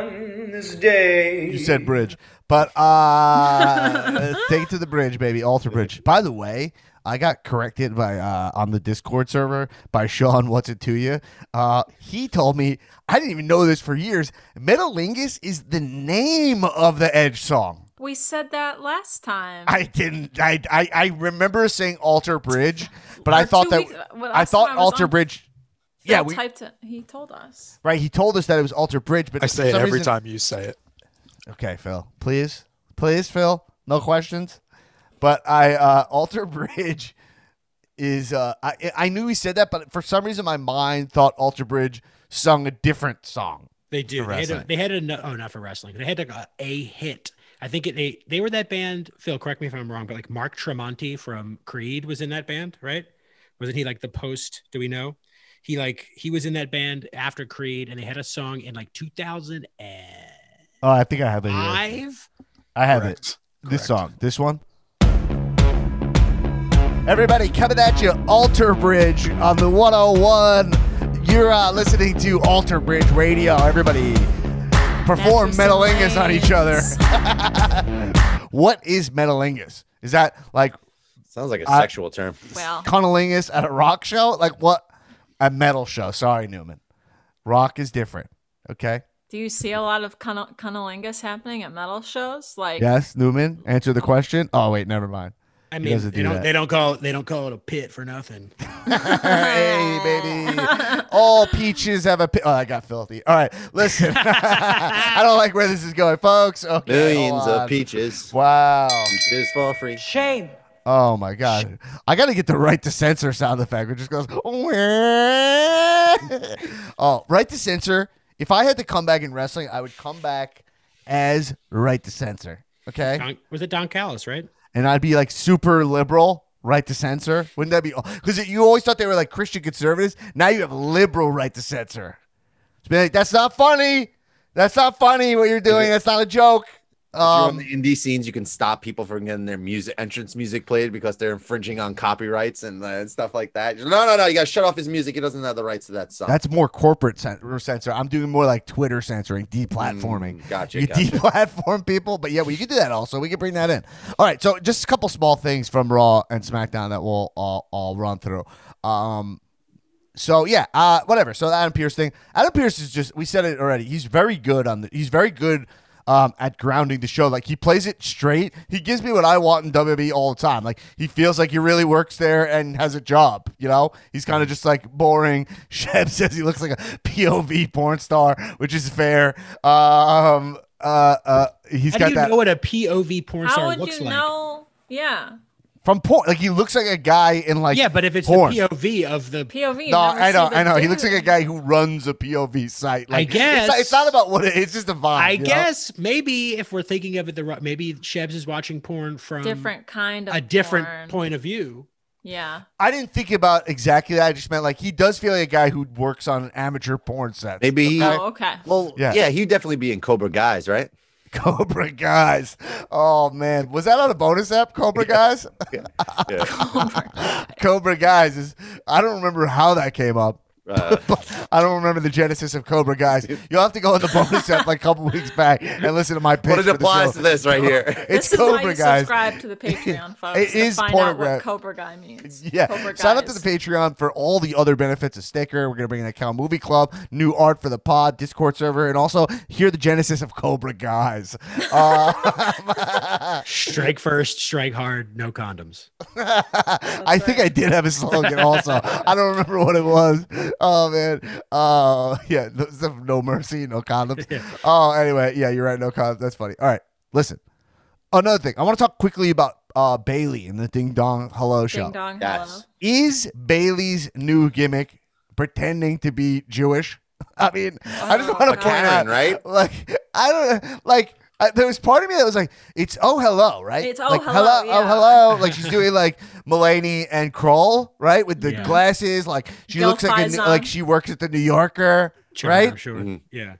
do it. On this day. You said bridge, but uh, take it to the bridge, baby. Alter bridge. By the way, I got corrected by uh, on the Discord server by Sean. What's it to you? Uh, he told me I didn't even know this for years. Metalingus is the name of the Edge song. We said that last time. I didn't. I I, I remember saying Alter Bridge, but I thought that weeks- well, I thought I Alter on- Bridge. Yeah, we typed it. He told us. right. He told us that it was Alter Bridge, but I say it every reason- time you say it. Okay, Phil. Please, please, Phil. No questions. But I uh Alter Bridge is uh I I knew he said that, but for some reason my mind thought Alter Bridge sung a different song. They do. They had, a, they had a oh not for wrestling. They had like a, a hit. I think it, they they were that band. Phil, correct me if I'm wrong, but like Mark Tremonti from Creed was in that band, right? Wasn't he like the post? Do we know? He like he was in that band after Creed, and they had a song in like 2005. Oh, I think I have it here. I have it. Correct. This song. This one. Everybody coming at you, Alter Bridge on the 101. You're uh, listening to Alter Bridge Radio. Everybody perform That's just metalingus on each other. what is metalingus? Is that like Sounds like a I- sexual term. Well, cunnilingus at a rock show? Like what? A metal show. Sorry, Newman. Rock is different. Okay. do you see a lot of cunn- cunnilingus happening at metal shows? Like, Yes, Newman. Answer the question. Oh wait, never mind. I mean, doesn't they do don't that. they don't call it they don't call it a pit for nothing. hey, baby. All peaches have a. pit. oh, I got filthy. All right, listen. I don't like where this is going, folks. Okay, Millions of peaches. Wow. Peaches for free. Shame. Oh my god. I got to get the right to censor sound effect, which just goes. oh, right to censor. If I had to come back in wrestling, I would come back as right to censor. Okay. Don, was it Don Callis, right? And I'd be like super liberal, right to censor. Wouldn't that be? Because you always thought they were like Christian conservatives. Now you have liberal right to censor. It's been like, that's not funny. That's not funny what you're doing. That's not a joke. If you're on Um, the indie scenes, you can stop people from getting their music entrance music played because they're infringing on copyrights and, uh, and stuff like that. No, no, no! You got to shut off his music. He doesn't have the rights to that song. that's more corporate cen- censor. I'm doing more like Twitter censoring, deplatforming. Mm, gotcha, You gotcha. deplatform people, but yeah, you can do that also. We can bring that in. All right, so just a couple small things from Raw and SmackDown that we'll all, all run through. Um, so yeah, uh, whatever. So the Adam Pearce thing. Adam Pearce is just we said it already. He's very good on the. He's very good um, at grounding the show. Like he plays it straight. He gives me what I want in WWE all the time. Like he feels like he really works there and has a job. You know, he's kind of just like boring. Shep says he looks like a POV porn star, which is fair. Um, uh, uh, he's How got do you that know what a POV porn how star would looks you like? know? Yeah, from porn. Like he looks like a guy in like yeah, but if it's porn. the POV of the POV. No, I know, I know. He looks like a guy who runs a POV site. Like, guess. it's not, it's not about what it, it's just a vibe. I you know? guess maybe if we're thinking of it the right, maybe Shebs is watching porn from different kind of a different porn. point of view. Yeah, I didn't think about exactly that. I just meant like he does feel like a guy who works on an amateur porn set. Maybe he. Oh, okay. Well, Yeah. yeah. he'd definitely be in Cobra Guys, right? Cobra Guys. Oh man, was that on a bonus app? Cobra Guys. Yeah. Cobra Guys is. I don't remember how that came up. Uh, I don't remember the genesis of Cobra Guys. You'll have to go in the bonus app like a couple weeks back and listen to my pitch. but it for applies to this right here. It's this is why Cobra you Guys. subscribe to the Patreon, folks. It to is find out what Cobra Guy means. Yeah, Cobra sign up to the Patreon for all the other benefits: a sticker. We're gonna bring in a Cow Movie Club, new art for the pod, Discord server, and also hear the genesis of Cobra Guys. Uh, Strike first, strike hard, no condoms. I think I did have a slogan also. I don't remember what it was. Oh man. Uh yeah, th- th- no mercy, no condoms. Oh, anyway, yeah, you're right, no condoms. That's funny. All right, listen. Another thing, I want to talk quickly about uh Bayley and the Ding Dong Hello show. Ding dong, Yes. hello. Is Bayley's new gimmick pretending to be Jewish? I mean, I just Oh, want to God. point out, Karen, right? Like, I don't like. I, there was part of me that was like, "It's oh hello, right? It's, oh, like, hello, oh yeah. hello." Like she's doing like Mulaney and Kroll, right, with the Yeah. glasses. Like she Go looks like a, like she works at the New Yorker, Sure, right? Sure. Mhm. Yeah.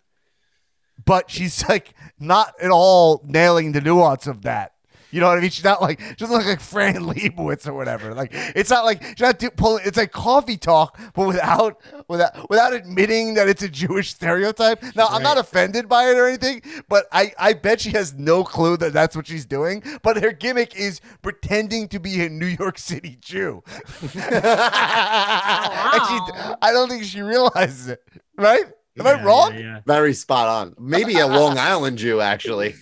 But she's like not at all nailing the nuance of that. You know what I mean? She's not like she doesn't look like Fran Lebowitz or whatever. Like it's not like she's not do, pulling. It's like coffee talk, but without without without admitting that it's a Jewish stereotype. Now I'm not offended by it or anything, but I I bet she has no clue that that's what she's doing. But her gimmick is pretending to be a New York City Jew. Oh, and she- I don't think she realizes it. Right? Am I wrong? Yeah, yeah. Very spot on. Maybe a Long Island Jew, actually.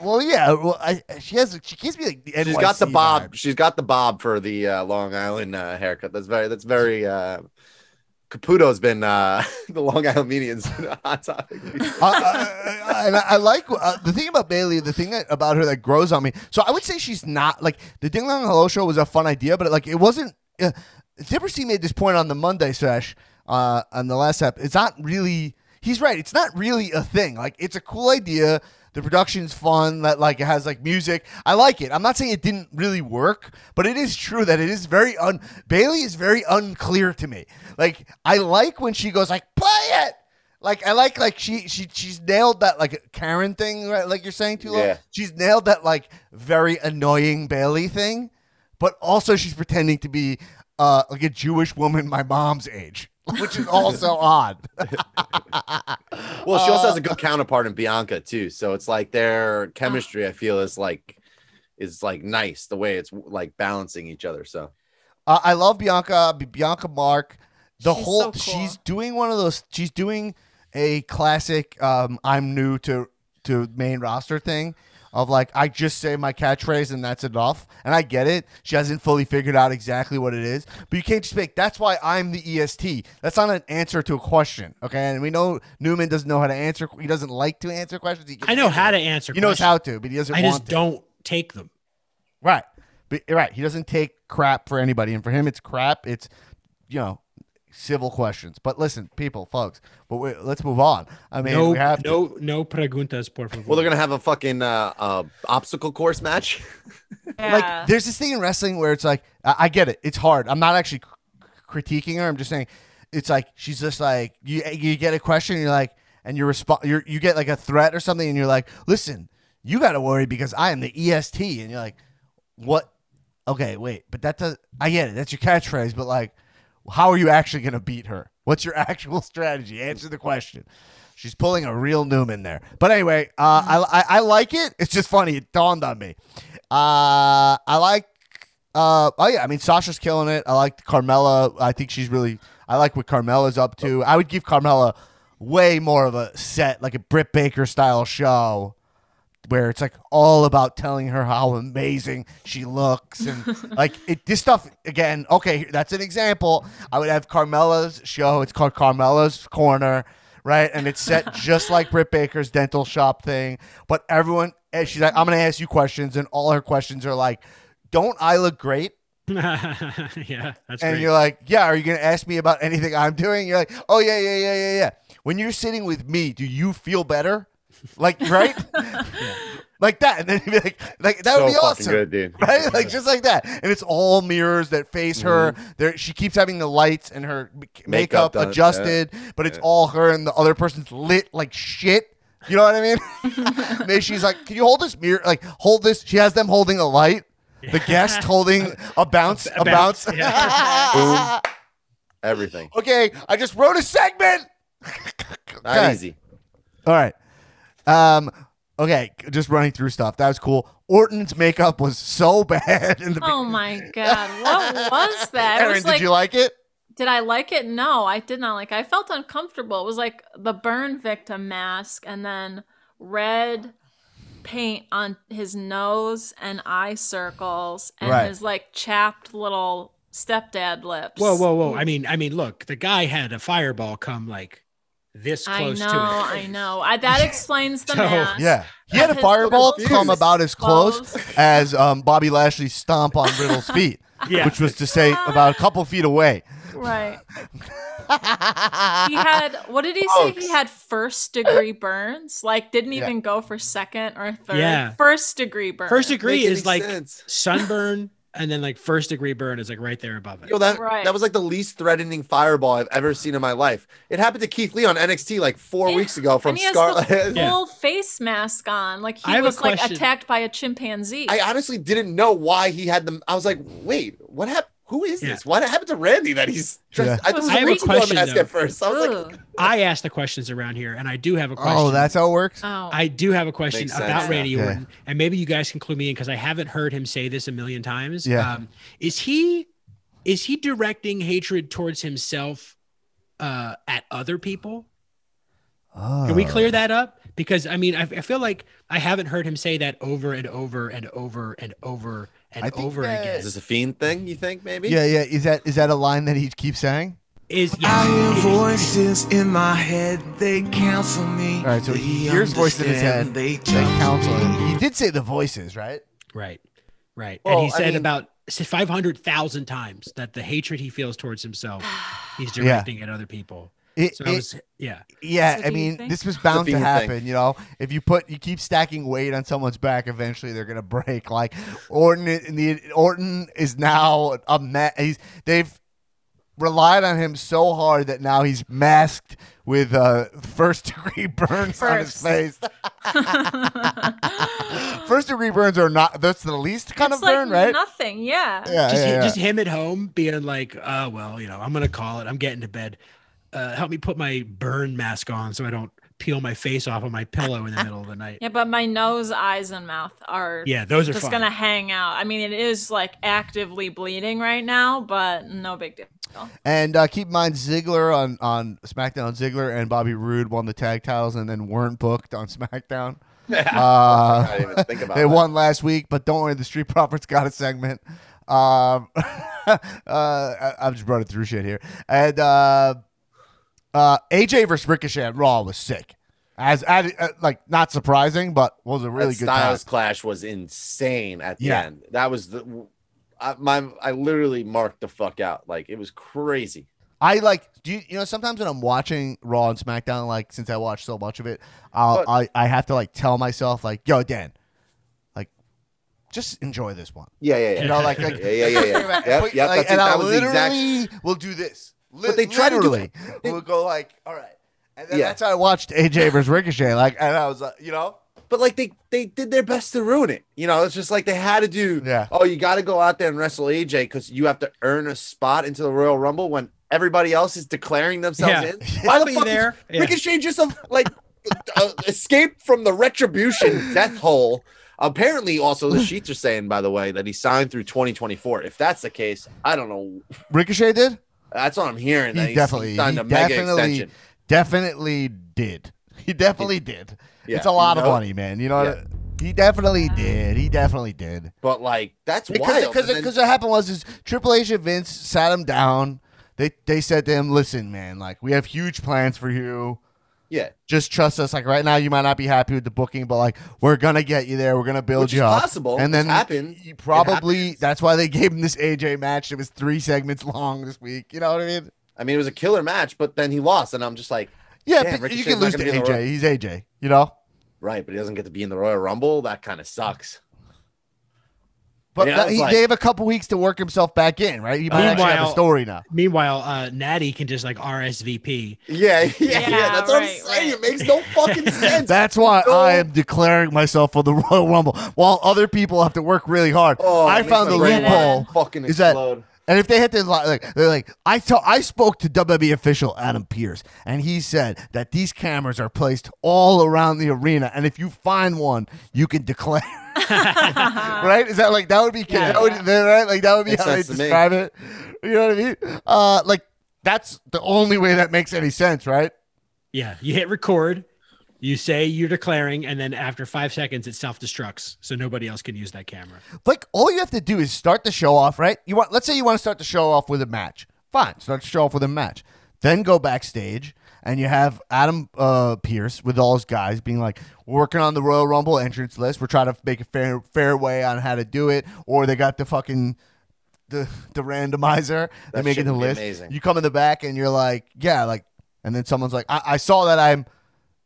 Well, yeah. Well, I, she has. She gives me like the She's got the bob. vibe. She's got the bob for the uh, Long Island uh, haircut. That's very. That's very. Uh, Caputo's been uh, the Long Island Medium's hot topic. I, I, I, and I, I like uh, the thing about Bayley. The thing that, about her that grows on me. So I would say she's not like the Ding Dong Hello show was a fun idea, but like it wasn't. Uh, Dipper C made this point on the Monday sesh uh, on the last ep. It's not really. He's right. It's not really a thing. Like it's a cool idea. The production's fun. That like it has like music. I like it. I'm not saying it didn't really work, but it is true that it is very un. Bayley is very unclear to me. Like I like when she goes like play it. Like I like like she she she's nailed that like Karen thing right like you're saying too long. Yeah. She's nailed that like very annoying Bayley thing, but also she's pretending to be uh like a Jewish woman my mom's age, which is also odd. Well, she also has a Uh, good counterpart in Bianca too. So it's like their chemistry. I feel is like is like nice the way it's like balancing each other. So Uh, I love Bianca, Bianca Mark. The She's whole so cool. she's doing one of those. She's doing a classic. Um, I'm new to to main roster thing of like I just say my catchphrase and that's enough. And I get it. She hasn't fully figured out exactly what it is, but you can't just make. That's why I'm the EST. That's not an answer to a question. Okay, and we know Newman doesn't know how to answer. He doesn't like to answer questions. He I know how to answer. He knows questions. how to, but he doesn't. I just to. don't take them. Right. But right, he doesn't take crap for anybody, and for him, it's crap. It's you know civil questions. But listen, people, folks, but we, let's move on. I mean, no, we have to. no, no preguntas, por favor. well, they're gonna have a fucking uh, uh obstacle course match. Yeah. like. There's this thing in wrestling where it's like, I, I get it. It's hard. I'm not actually cr- critiquing her. I'm just saying, it's like she's just like you. You get a question, and you're like, and you respond. You you get like a threat or something, and you're like, listen, you got to worry because I am the EST, and you're like, what? Okay, wait, but that does. I get it. That's your catchphrase, but like, how are you actually going to beat her? What's your actual strategy? Answer the question. She's pulling a real Newman there. But anyway, uh, I, I I like it. It's just funny. It dawned on me. Uh, I like. Uh, oh yeah, I mean Sasha's killing it. I like Carmella. I think she's really. I like what Carmella's up to. I would give Carmella way more of a set, like a Britt Baker style show, where it's like all about telling her how amazing she looks and like it. This stuff again. Okay, that's an example. I would have Carmella's show. It's called Carmella's Corner, right? And it's set just like Britt Baker's dental shop thing. But everyone, and she's like, I'm gonna ask you questions, and all her questions are like, "Don't I look great?" yeah, that's and great. you're like, yeah, are you going to ask me about anything I'm doing? You're like, oh, yeah, yeah, yeah, yeah, yeah. When you're sitting with me, do you feel better? Like, right? Like that. And then you'd be like, like that so would be fucking awesome. good, dude. Right? Like, just like that. And it's all mirrors that face her. Mm-hmm. There, She keeps having the lights and her makeup, Makeup done, adjusted, but it's all her and the other person's lit like shit. You know what I mean? Maybe she's like, can you hold this mirror? Like, hold this. She has them holding a light. The guest holding a bounce, a, A bounce. bounce, yeah. Everything. okay, I just wrote a segment. Not Okay. easy. All right. Um. Okay, just running through stuff. That was cool. Orton's makeup was so bad in the. Oh my god, what was that? Aaron, was did you like it? Did I like it? No, I did not like. It. I felt uncomfortable. It was like the burn victim mask, and then red paint on his nose and eye circles, and Right. his like chapped little stepdad lips. Whoa, whoa, whoa! I mean, I mean, look, the guy had a fireball come like this I close know, to it. I know. I, that explains the So, mask. Yeah, he had a fireball come about as close exposed. as um, Bobby Lashley's stomp on Riddle's feet, Yeah. which was to say about a couple feet away. Right. he had what did he say? He had first degree burns. Like didn't Yeah. even go for second or third. Yeah. First degree burns. First degree is like sense. sunburn, and then like first degree burn is like right there above it. Yo, that Right. that was like the least threatening fireball I've ever seen in my life. It happened to Keith Lee on NXT like four Yeah, weeks ago from and he has Scarlett. the Yeah. full face mask on. Like he have was like attacked by a chimpanzee. I honestly didn't know why he had them. I was like, wait, what happened? Who is Yeah. this? What happened to Randy that he's dressed? Yeah. I thought it was I have a a question, mask though. at first. I was like, I ask the questions around here, and I do have a question. Oh, that's how it works. oh. I do have a question Makes sense. about Randy Okay. Orton, and maybe you guys can clue me in because I haven't heard him say this a million times. Yeah. Um, is he is he directing hatred towards himself uh, at other people? Can we clear that up? because I mean I, I feel like I haven't heard him say that over and over and over and over and over that- again. Is this a fiend thing? You think maybe? Yeah, yeah. Is that is that a line that he keeps saying? Is I hear voices in my head, they counsel me. All right, so he hears voices in his head. understand, They, They counsel him. He did say the voices, right? right, right, Well, and he I said mean- about five hundred thousand times that the hatred he feels towards himself, he's directing at other people. It- so I it- was, yeah, Yeah, I mean, think- this was bound to fiend thing. happen. You know, if you put you keep stacking weight on someone's back, eventually they're gonna break. Like Orton, in the Orton is now a ma- he's they've relied on him so hard that now he's masked with uh, first degree burns on his face. first degree burns are not that's the least kind it's of burn, right? nothing. Yeah. Yeah, just yeah, yeah. just him at home being like, uh, well, you know, I'm gonna call it. I'm getting to bed. Uh, help me put my burn mask on so I don't peel my face off on my pillow in the middle of the night. Yeah, but my nose, eyes, and mouth are Yeah, those are just fine. gonna hang out. I mean, it is like actively bleeding right now, but no big deal. And uh, keep in mind, Ziggler on, on SmackDown, Ziggler and Bobby Roode won the tag titles and then weren't booked on SmackDown. Uh, I didn't even think about they that. won last week, but don't worry, the Street Profits got a segment. Um, uh, I, I've just brought it through shit here. And uh, AJ versus Ricochet at Raw was sick. As, as uh, like not surprising, but was a really that good time. Styles clash was insane at the Yeah. end. That was the I, my I literally marked the fuck out. Like it was crazy. I like do you, you know sometimes when I'm watching Raw and SmackDown, like since I watch so much of it, I'll, But- I I have to like tell myself like, yo, Dan, like just enjoy this one. Yeah, yeah, yeah. You know, like, like yeah, yeah, yeah, yeah. Yep, yep, like, and I the exact- literally will do this. Li- But they try to do literally that. They- will go like, all right, and then Yeah. that's how I watched AJ versus Ricochet. Like, and I was like, you know, but like they they did their best to ruin it. You know, it's just like they had to do. Yeah. Oh, you got to go out there and wrestle AJ because you have to earn a spot into the Royal Rumble when everybody else is declaring themselves Yeah. in. Why I'll the be fuck is there. Yeah. Ricochet just uh, like uh, escaped from the retribution death hole? Apparently, also the sheets are saying, by the way, that he signed through 2024. If that's the case, I don't know. Ricochet did. That's what I'm hearing. that He definitely, he signed he mega definitely, definitely did. He definitely did. Yeah, it's a lot you of money, man. You know, Yeah. he definitely did. He definitely did. But like that's Because wild. because because what happened was is Triple H and Vince sat him down. They they said to him, "Listen, man, like we have huge plans for you. Yeah, Just trust us. Like right now, you might not be happy with the booking, but like we're gonna get you there. We're gonna build Which you up. possible. And then he It probably that's why they gave him this AJ match. It was three segments long this week. You know what I mean? I mean, it was a killer match, but then he lost, and I'm just like, Yeah, but you can lose to gonna be in the AJ. He's AJ. You know. right, but he doesn't get to be in the Royal Rumble. That kind of sucks. But Yeah, that- he, like- they have a couple weeks to work himself back in, right? He might actually have a Meanwhile- story now. Meanwhile, uh, Natty can just like RSVP. Yeah, yeah, yeah. Yeah, that's what I'm saying. right. It makes no fucking sense. That's why No. I am declaring myself for the Royal Rumble, while other people have to work really hard. Oh, I found the brain loophole. fucking is that, explode. and if they hit to li- like, they're like, I told, I spoke to WWE official Adam Pearce, and he said that these cameras are placed all around the arena, and if you find one, you can declare. right? Is that like that would be Yeah. that would, right? Like that would be Makes how they sense me. describe it. You know what I mean? Uh, like that's the only way that makes any sense, right? Yeah, you hit record, you say you're declaring, and then after five seconds, it self destructs, so nobody else can use that camera. like all you have to do is start the show off, right? You want let's say you want to start the show off with a match. Fine, start the show off with a match. Then go backstage and you have Adam uh, Pearce with all his guys being like, We're working on the Royal Rumble entrance list. We're trying to make a fair fair way on how to do it. Or they got the fucking the the randomizer. They make it the list. amazing. You come in the back and you're like, Yeah, like and then someone's like, I, I saw that I'm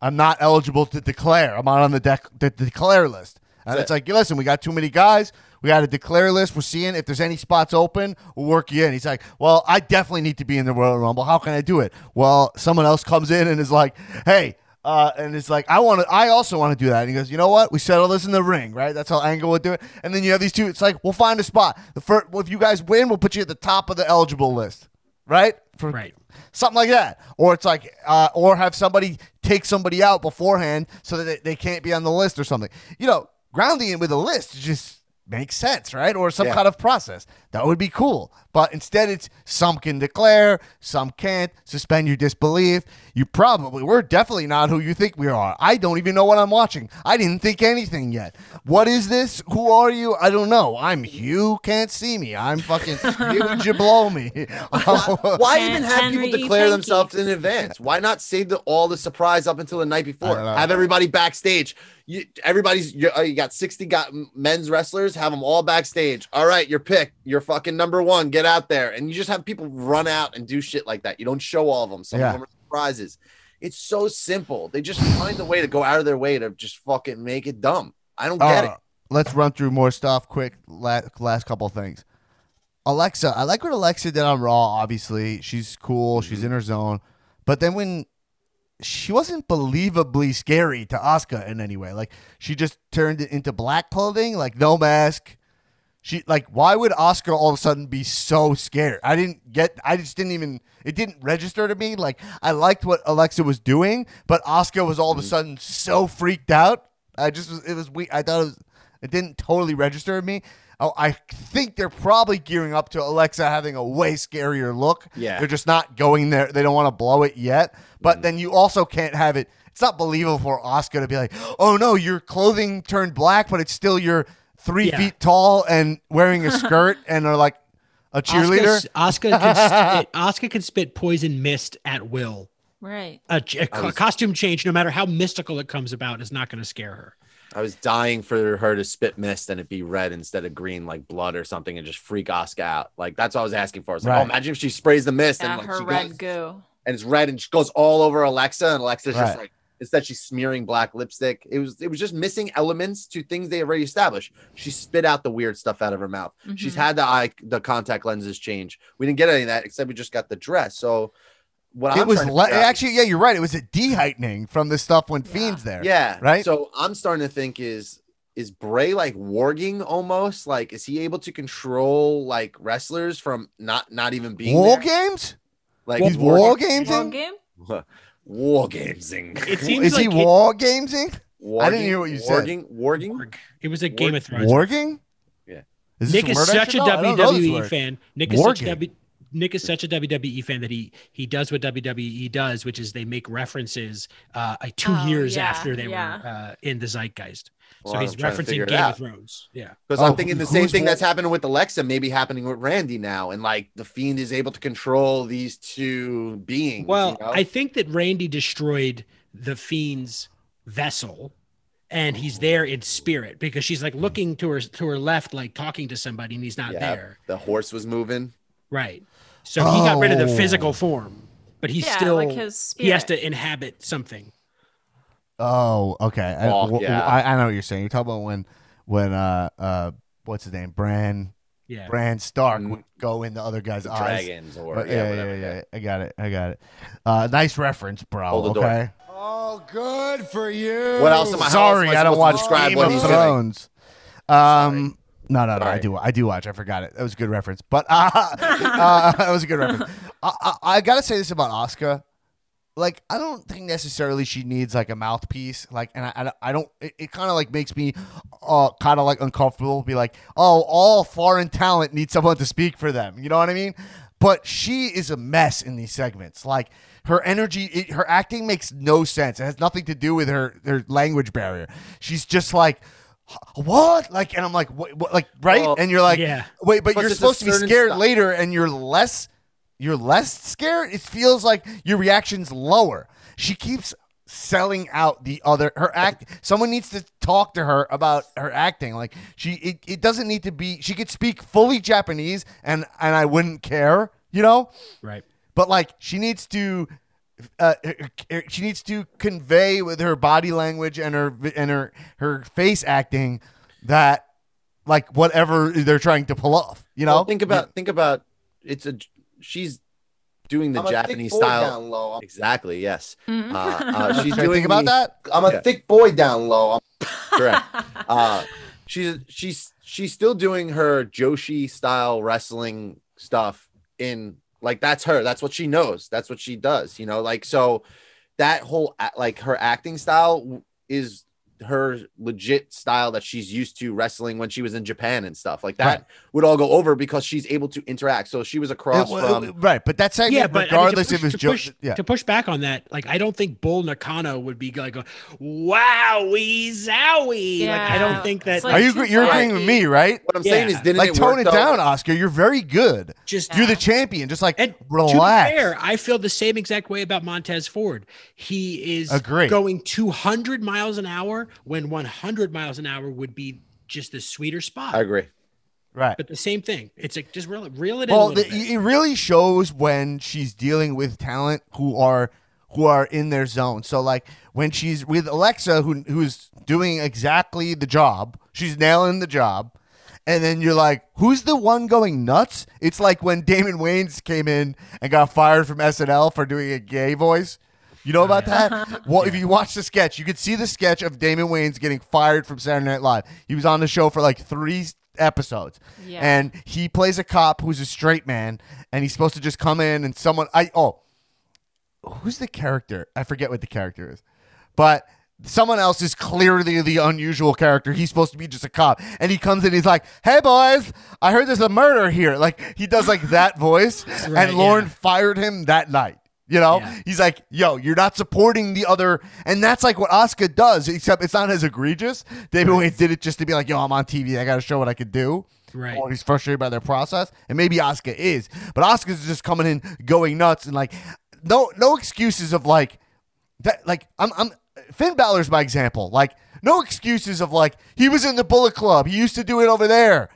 I'm not eligible to declare. I'm not on the, dec- the declare list. And it's like, listen, we got too many guys. We got a declare list. We're seeing if there's any spots open, we'll work you in. He's like, well, I definitely need to be in the Royal Rumble. How can I do it? Well, someone else comes in and is like, hey, uh, and it's like, I want to, I also want to do that. And he goes, you know what? We settle this in the ring, right? That's how Angle would do it. And then you have these two. It's like, we'll find a spot. The first, well, if you guys win, we'll put you at the top of the eligible list, right? For, Right. something like that or it's like uh, or have somebody take somebody out beforehand so that they, they can't be on the list or something you know grounding it with a list just makes sense right or some Yeah. kind of process That would be cool. But instead, it's some can declare, some can't. Suspend your disbelief. You probably, we're definitely not who you think we are. I don't even know what I'm watching. I didn't think anything yet. What is this? Who are you? I don't know. I'm Hugh. Can't see me. I'm fucking Hugh Jablow me. Why even have Henry people declare Pankey. themselves in advance? Why not save the, all the surprise up until the night before? Have everybody backstage. You, everybody's you, uh, you got 60 got men's wrestlers, have them all backstage. All right, your pick, you're fucking number one. Get out there. And you just have people run out and do shit like that. You don't show all of them. Some Yeah. of them are surprises. It's so simple. They just find a way to go out of their way to just fucking make it dumb. I don't get Uh, it. Let's run through more stuff quick. Last, last couple things. Alexa, I like what Alexa did on Raw. Obviously, she's cool. She's Mm-hmm. in her zone. But then when she wasn't believably scary to Asuka in any way, like she just turned it into black clothing, like no mask. She like, why would Asuka all of a sudden be so scared? I didn't get. I just didn't even. It didn't register to me. Like I liked what Alexa was doing, but Asuka was all of a mm. sudden so freaked out. I just was. It was weak. I thought it was. It didn't totally register to me. Oh, I think they're probably gearing up to Alexa having a way scarier look. Yeah. they're just not going there. They don't want to blow it yet. But mm. then you also can't have it. It's not believable for Asuka to be like, "Oh no, your clothing turned black, but it's still you're three Yeah. feet tall and wearing a skirt and are like a cheerleader." Asuka can spit, Asuka can spit poison mist at will. Right. A, ch- a co- costume change, no matter how mystical it comes about, is not going to scare her. I was dying for her to spit mist and it be red instead of green, like blood or something, and just freak Asuka out. Like that's what I was asking for. I was like, oh, Right. oh, imagine if she sprays the mist Yeah, and like her she red goes, goo. and it's red and she goes all over Alexa, and Alexa's just like instead she's smearing black lipstick. It was it was just missing elements to things they already established. She spit out the weird stuff out of her mouth. She's Mhm. had the eye the contact lenses change. We didn't get any of that except we just got the dress. So what it I'm was trying le- out- actually, yeah, you're right. It was a deheightening from the stuff when Fiend's there. Yeah. Right? So I'm starting to think is is Bray like warging almost? Like is he able to control like wrestlers from not not even being War there? games? Like He's warging- war games? War game? war gamesing. It seems Is he like it- war gamesing? Warging, I didn't hear what you said. warging, Warging. It was a Game of Thrones. Warging? Yeah. Is Nick is such a should know? I don't know this WWE fan. Nick is such a Wargame. Nick is such a WWE fan that he he does what WWE does, which is they make references uh, uh, two Oh, years yeah, after they yeah. were uh, in the zeitgeist. Well, so I'm he's trying to figure referencing it Game of Thrones. Yeah. Because Oh, I'm thinking the same thing wa- that's happening with Alexa, maybe happening with Randy now, and like the fiend is able to control these two beings. Well, you know? I think that Randy destroyed the fiend's vessel, and he's there in spirit because she's like looking to her to her left, like talking to somebody, and he's not yeah, there. the horse was moving. Right. So he got rid of the Oh. physical form, but he's Yeah, still like his he has to inhabit something. Oh, okay. I, Oh, yeah. I, I know what you're saying. You're talking about when, when uh, uh, what's his name, Bran, Yeah. Bran Stark Mhm. would go in the other guy's The eyes. dragons or But yeah, yeah, whatever. yeah, yeah, I got it. I got it. Uh, nice reference, bro. Hold the door. okay. Oh, good for you. What else am I? Sorry, am I don't watch Game what of he's doing? Thrones. Um, no, no, no. I do. I do watch. I forgot it. That was a good reference. But uh, uh, that was a good reference. I, I, I gotta say this about Asuka. Like, I don't think necessarily she needs like a mouthpiece. Like, and I, I, I don't. It, it kind of like makes me, uh, kind of like uncomfortable. Be like, oh, all foreign talent needs someone to speak for them. You know what I mean? But she is a mess in these segments. Like her energy, it, her acting makes no sense. It has nothing to do with her her language barrier. She's just like, what? Like, and I'm like, what? what like, right? Well, and you're like, yeah. wait, but Plus you're supposed to be scared style. later, and you're less, you're less scared. It feels like your reaction's lower. She keeps selling out the other her act someone needs to talk to her about her acting like she it, it doesn't need to be she could speak fully japanese and and i wouldn't care you know Right. but like she needs to uh, she needs to convey with her body language and her and her her face acting that like whatever they're trying to pull off you know Well, think about think about it's a she's doing the I'm a thick Japanese boy style. down low. Exactly. Yes. Mhm. Uh, uh, she's Should doing about the- that I'm a Yeah. thick boy down low. I'm Correct. Uh, she's she's she's still doing her Joshi style wrestling stuff in like that's her. That's what she knows. That's what she does. You know, like so that whole like her acting style is her legit style that she's used to wrestling when she was in Japan and stuff like that Right. would all go over because she's able to interact. So she was across It from it- right, but that segment, yeah, but I mean, regardless push- if it's to jo- push, yeah. to push back on that, like I don't think Bull Nakano would be like, "Wowie zowie." Like I don't think that. like Are you you're agreeing with me, right? What I'm saying is, didn't like it tone work, it though? down, Asuka. You're very good. Just You're the champion. Just like And relax. To be fair, I feel the same exact way about Montez Ford. He is Agree. going 200 miles an hour when 100 miles an hour would be just the sweeter spot. I agree. right. But the same thing. It's like just reel, reel it in. Well, a little bit. it really shows when she's dealing with talent who are who are in their zone. So like when she's with Alexa, who who's doing exactly the job, she's nailing the job. And then you're like, who's the one going nuts? It's like when Damon Wayans came in and got fired from SNL for doing a gay voice. You know about that? Well, if you watch the sketch, you could see the sketch of Damon Wayans getting fired from Saturday Night Live. He was on the show for like three episodes. Yeah. And he plays a cop who's a straight man, and he's supposed to just come in and someone I oh who's the character? I forget what the character is. But someone else is clearly the unusual character. He's supposed to be just a cop. And he comes in, he's like, Hey boys, I heard there's a murder here. Like he does like that voice. Right, and Lorne yeah. fired him that night. You know, Yeah. he's like, yo, you're not supporting the other. And that's like what Asuka does, except it's not as egregious. David Wayne did it just to be like, yo, I'm on TV. I got to show what I could do. Right. Or he's frustrated by their process. And maybe Asuka is. But Asuka's just coming in, going nuts, and like, no, no excuses of like, that, like, I'm, I'm, Finn Balor's my example. Like, no excuses of like, he was in the Bullet Club. He used to do it over there.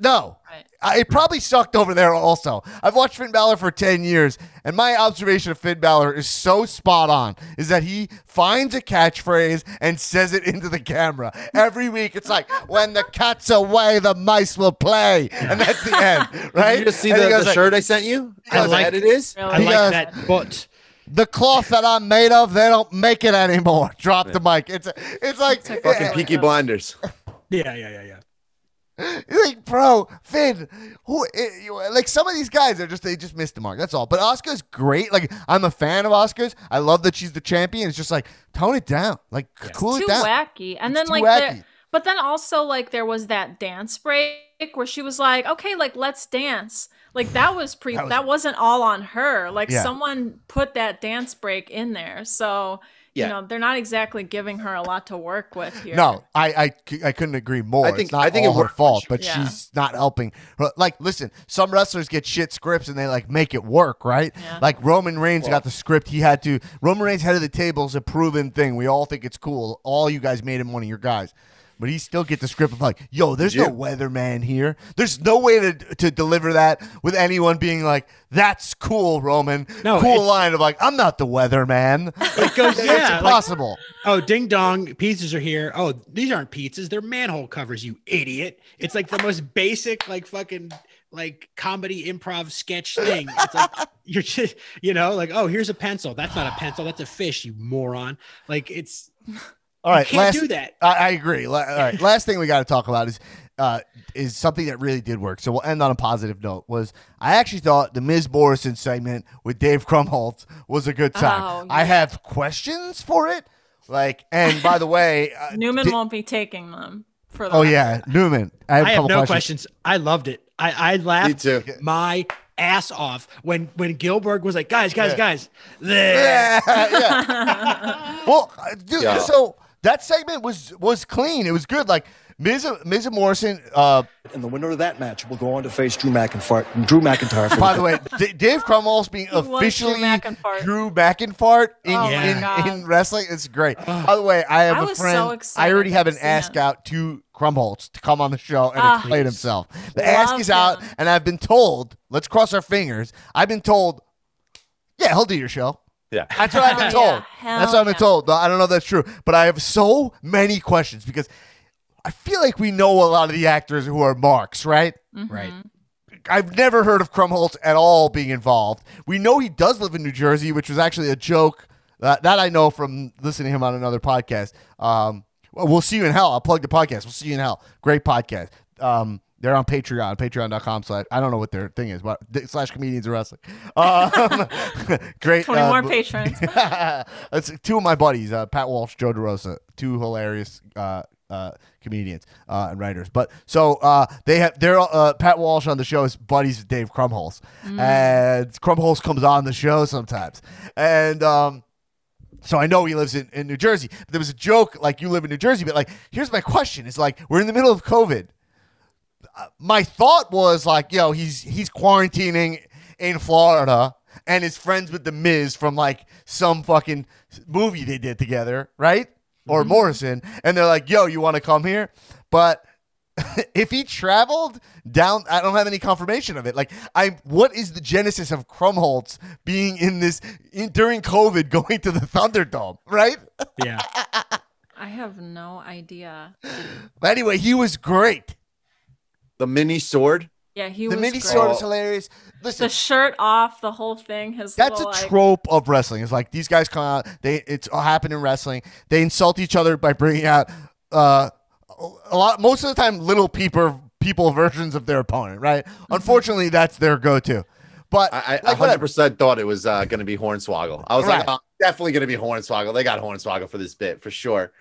No. Right. I, it probably sucked over there also. I've watched Finn Balor for 10 years, and my observation of Finn Balor is so spot on is that he finds a catchphrase and says it into the camera. Every week, it's like, when the cat's away, the mice will play. And that's the end, right? Did you just see And the, the like, shirt I sent you? I How like- bad it is? I like goes- that, but The cloth that I'm made of, they don't make it anymore. Drop the mic. It's a, it's like Fucking Peaky Blinders. yeah, yeah, yeah, yeah. like, bro, Finn, who, eh, you- like some of these guys are just they just missed the mark. That's all. But Asuka's great. Like I'm a fan of Asuka's. I love that she's the champion. It's just like tone it down, like c- cool too it down. wacky. And It's then too like wacky. there, but then also like there was that dance break where she was like, "Okay, like let's dance." Like that was pre That that, was- was, not all on her. Like Yeah. someone put that dance break in there. So, Yeah. you know, they're not exactly giving her a lot to work with here. No, I I couldn't agree more. I think- it's not I think it all her worked. fault, but Yeah. she's not helping. Like, listen, some wrestlers get shit scripts and they like make it work, right? Yeah. Like Roman Reigns got the script. He had to. Roman Reigns head of the table is a proven thing. We all think it's cool. All you guys made him one of your guys. But he still get the script of like, yo, there's no weatherman here. There's no way to to deliver that with anyone being like, that's cool, Roman. No, cool line of like, I'm not the weatherman. It goes, it's yeah, like- impossible. Oh, ding dong, pizzas are here. Oh, these aren't pizzas, they're manhole covers, you idiot. It's like the most basic, like fucking like comedy improv sketch thing. It's like you're just, you know, like, oh, here's a pencil. That's not a pencil, that's a fish, you moron. Like it's All right, can't last, do that. I, I agree. All right, last thing we got to talk about is uh, is something that really did work. So we'll end on a positive note. Was I actually thought the Miz Morrison segment with Dave Krumholtz was a good time. Oh, I have questions for it. Like, and by the way, uh, Newman di- won't be taking them for the Oh record. yeah, Newman. I have, I a have couple no questions. questions. I loved it. I, I laughed too. my ass off when when Gilbert was like, guys, guys, Yeah. guys. Yeah, yeah. well, uh, dude, Yeah. so that segment was was clean. It was good. Like Miz Miz Morrison. Uh, And the winner of that match will go on to face Drew McIntyre. Drew McIntyre. By the way, D- Dave Krumholtz being was Drew officially McIntyre. Drew McIntyre in, Oh in, in wrestling is great. By the way, I have I a was so friend. I already have an ask him. out to Krumholtz to come on the show and Ah. explain himself. The ask Love is out, him. and I've been told. Let's cross our fingers. I've been told. Yeah, he'll do your show. Yeah. That's what I've been Hell yeah. told. That's what I've been yeah. told. I don't know if that's true, but I have so many questions because I feel like we know a lot of the actors who are marks, right? Right. I've never heard of Krumholtz at all being involved. We know he does live in New Jersey, which was actually a joke. Uh, that I know from listening to him on another podcast. Um, well, we'll see you in hell. I'll plug the podcast. We'll see you in hell. Great podcast. Um, they're on Patreon, patreon.com slash, I don't know what their thing is, but slash comedians of wrestling. Um, great. 20 uh, more b- patrons. That's two of my buddies, uh, Pat Walsh, Joe DeRosa, two hilarious uh, uh, comedians uh, and writers. But so uh, they have they're uh, Pat Walsh on the show is buddies with Dave Krumholtz, and Krumholtz comes on the show sometimes, and um, so I know he lives in, in New Jersey. But there was a joke like you live in New Jersey, but like here's my question: It's like we're in the middle of COVID. My thought was like, yo, he's he's quarantining in Florida and is friends with the Miz from like some fucking movie they did together, right? Or mm-hmm. Morrison, and they're like, yo, you want to come here? But if he traveled down, I don't have any confirmation of it. Like, I what is the genesis of Krumholtz being in this in, during COVID, going to the Thunderdome, right? Yeah. I have no idea. But anyway, he was great. The mini sword. Yeah, he the was mini great. sword is hilarious. Listen, the shirt off, the whole thing. His That's a little, like- trope of wrestling. It's like these guys come out. They it's all happened in wrestling. They insult each other by bringing out uh, a lot. Most of the time, little people people versions of their opponent. Right. Unfortunately, that's their go to. But I, I like, 100% thought it was uh, going to be Hornswoggle. I was Right. like, oh, definitely going to be Hornswoggle. They got Hornswoggle for this bit for sure.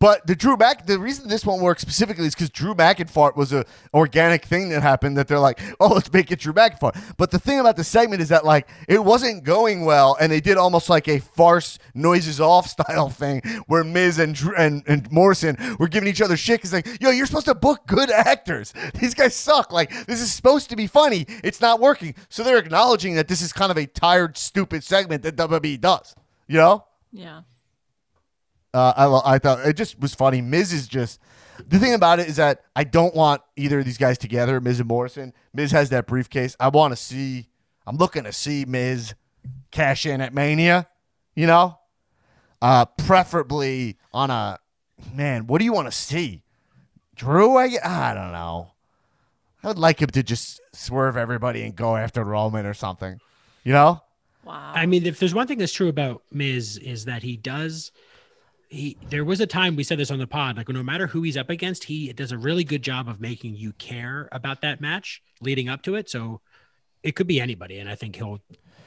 But the Drew Mac, the reason this won't work specifically is because Drew McInfart was a organic thing that happened. That they're like, oh, let's make it Drew McInfart. But the thing about the segment is that like it wasn't going well, and they did almost like a farce noises off style thing where Miz and Drew, and and Morrison were giving each other shit because like, yo, you're supposed to book good actors. These guys suck. Like this is supposed to be funny. It's not working. So they're acknowledging that this is kind of a tired, stupid segment that WWE does. You know. Yeah. Uh, I I thought it just was funny. Miz is just the thing about it is that I don't want either of these guys together, Miz and Morrison. Miz has that briefcase. I want to see. I'm looking to see Miz cash in at Mania. You know, uh, preferably on a man. What do you want to see? Drew? I I don't know. I would like him to just swerve everybody and go after Roman or something. You know? Wow. I mean, if there's one thing that's true about Miz is that he does. He there was a time we said this on the pod, like no matter who he's up against, he does a really good job of making you care about that match leading up to it. So it could be anybody, and I think he'll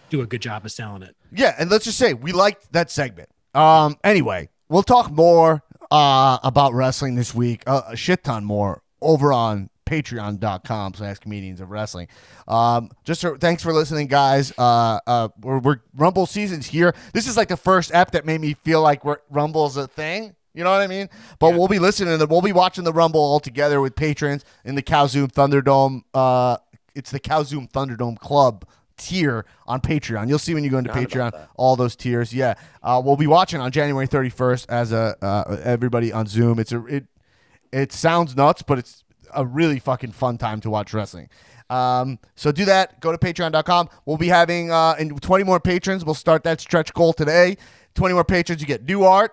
do a good job of selling it. Yeah, and let's just say we liked that segment. Um, anyway, we'll talk more uh, about wrestling this week, uh, a shit ton more over on patreon.com slash comedians of wrestling. Um, just so, thanks for listening, guys. Uh, uh, we're, we're Rumble season's here. This is like the first app that made me feel like we're, Rumble's a thing. You know what I mean? But we'll be listening to we'll be watching the Rumble all together with patrons in the Calzoom Thunderdome. Uh, it's the Calzoom Thunderdome Club tier on Patreon. You'll see when you go into Patreon all those tiers. Yeah, uh, we'll be watching on January 31st as a uh, everybody on Zoom. It's a it it sounds nuts, but it's a really fucking fun time to watch wrestling. Um, so do that. Go to patreon.com. We'll be having uh, in 20 more patrons. We'll start that stretch goal today. 20 more patrons. You get new art.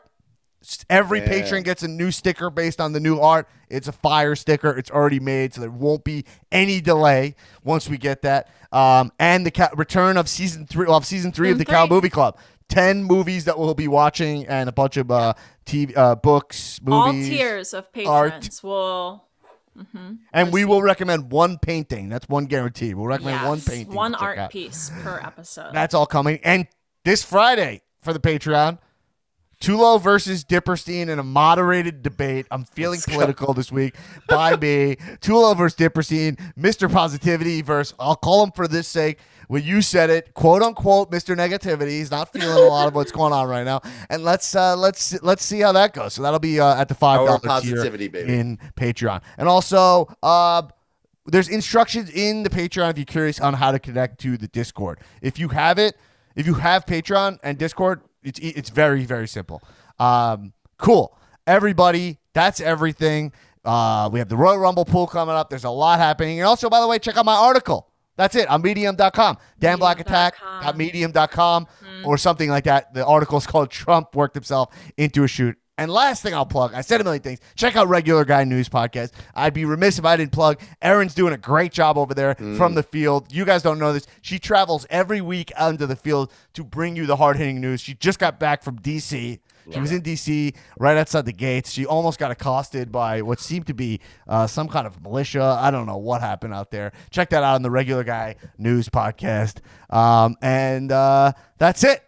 Every Yeah. patron gets a new sticker based on the new art. It's a fire sticker. It's already made, so there won't be any delay once we get that. Um, and the ca- return of season three of season three of the Season Cow. Movie Club. Ten movies that we'll be watching, and a bunch of uh, TV uh, books, movies. All movies, tiers of art. patrons will. Mhm, and we will recommend one painting. That's one guarantee. We'll recommend one painting. one art out. piece per episode. That's all coming. And this Friday for the Patreon, Tulo versus Dipperstein in a moderated debate. I'm feeling political this week by me. Tulo versus Dipperstein, Mr. Positivity versus, I'll call him for this sake. When you said it, quote unquote, Mr. Negativity. He's not feeling a lot of what's going on right now, and let's uh, let's let's see how that goes. So that'll be uh, at the five dollar positivity, tier baby. in Patreon, and also uh, there's instructions in the Patreon if you're curious on how to connect to the Discord. If you have it, if you have Patreon and Discord, it's it's very very simple. Um, cool, everybody. That's everything. Uh, we have the Royal Rumble pool coming up. There's a lot happening, and also by the way, check out my article. That's it on Medium.com. Dan Black Attack. Medium.com or something like that. The article is called "Trump Worked Himself into a Shoot." And last thing I'll plug, I said a million things. Check out Regular Guy News Podcast. I'd be remiss if I didn't plug. Erin's doing a great job over there hmm. from the field. You guys don't know this. She travels every week onto the field to bring you the hard hitting news. She just got back from DC. She was in DC right outside the gates. She almost got accosted by what seemed to be uh, some kind of militia. I don't know what happened out there. Check that out on the Regular Guy News Podcast. Um, and uh, that's it.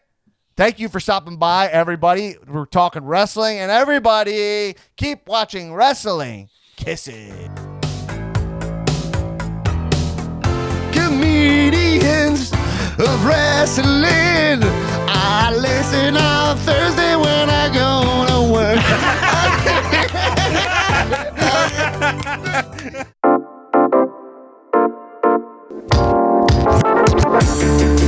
Thank you for stopping by, everybody. We're talking wrestling, and everybody keep watching wrestling. Kisses. Comedians of wrestling. I listen on Thursday when I go to work.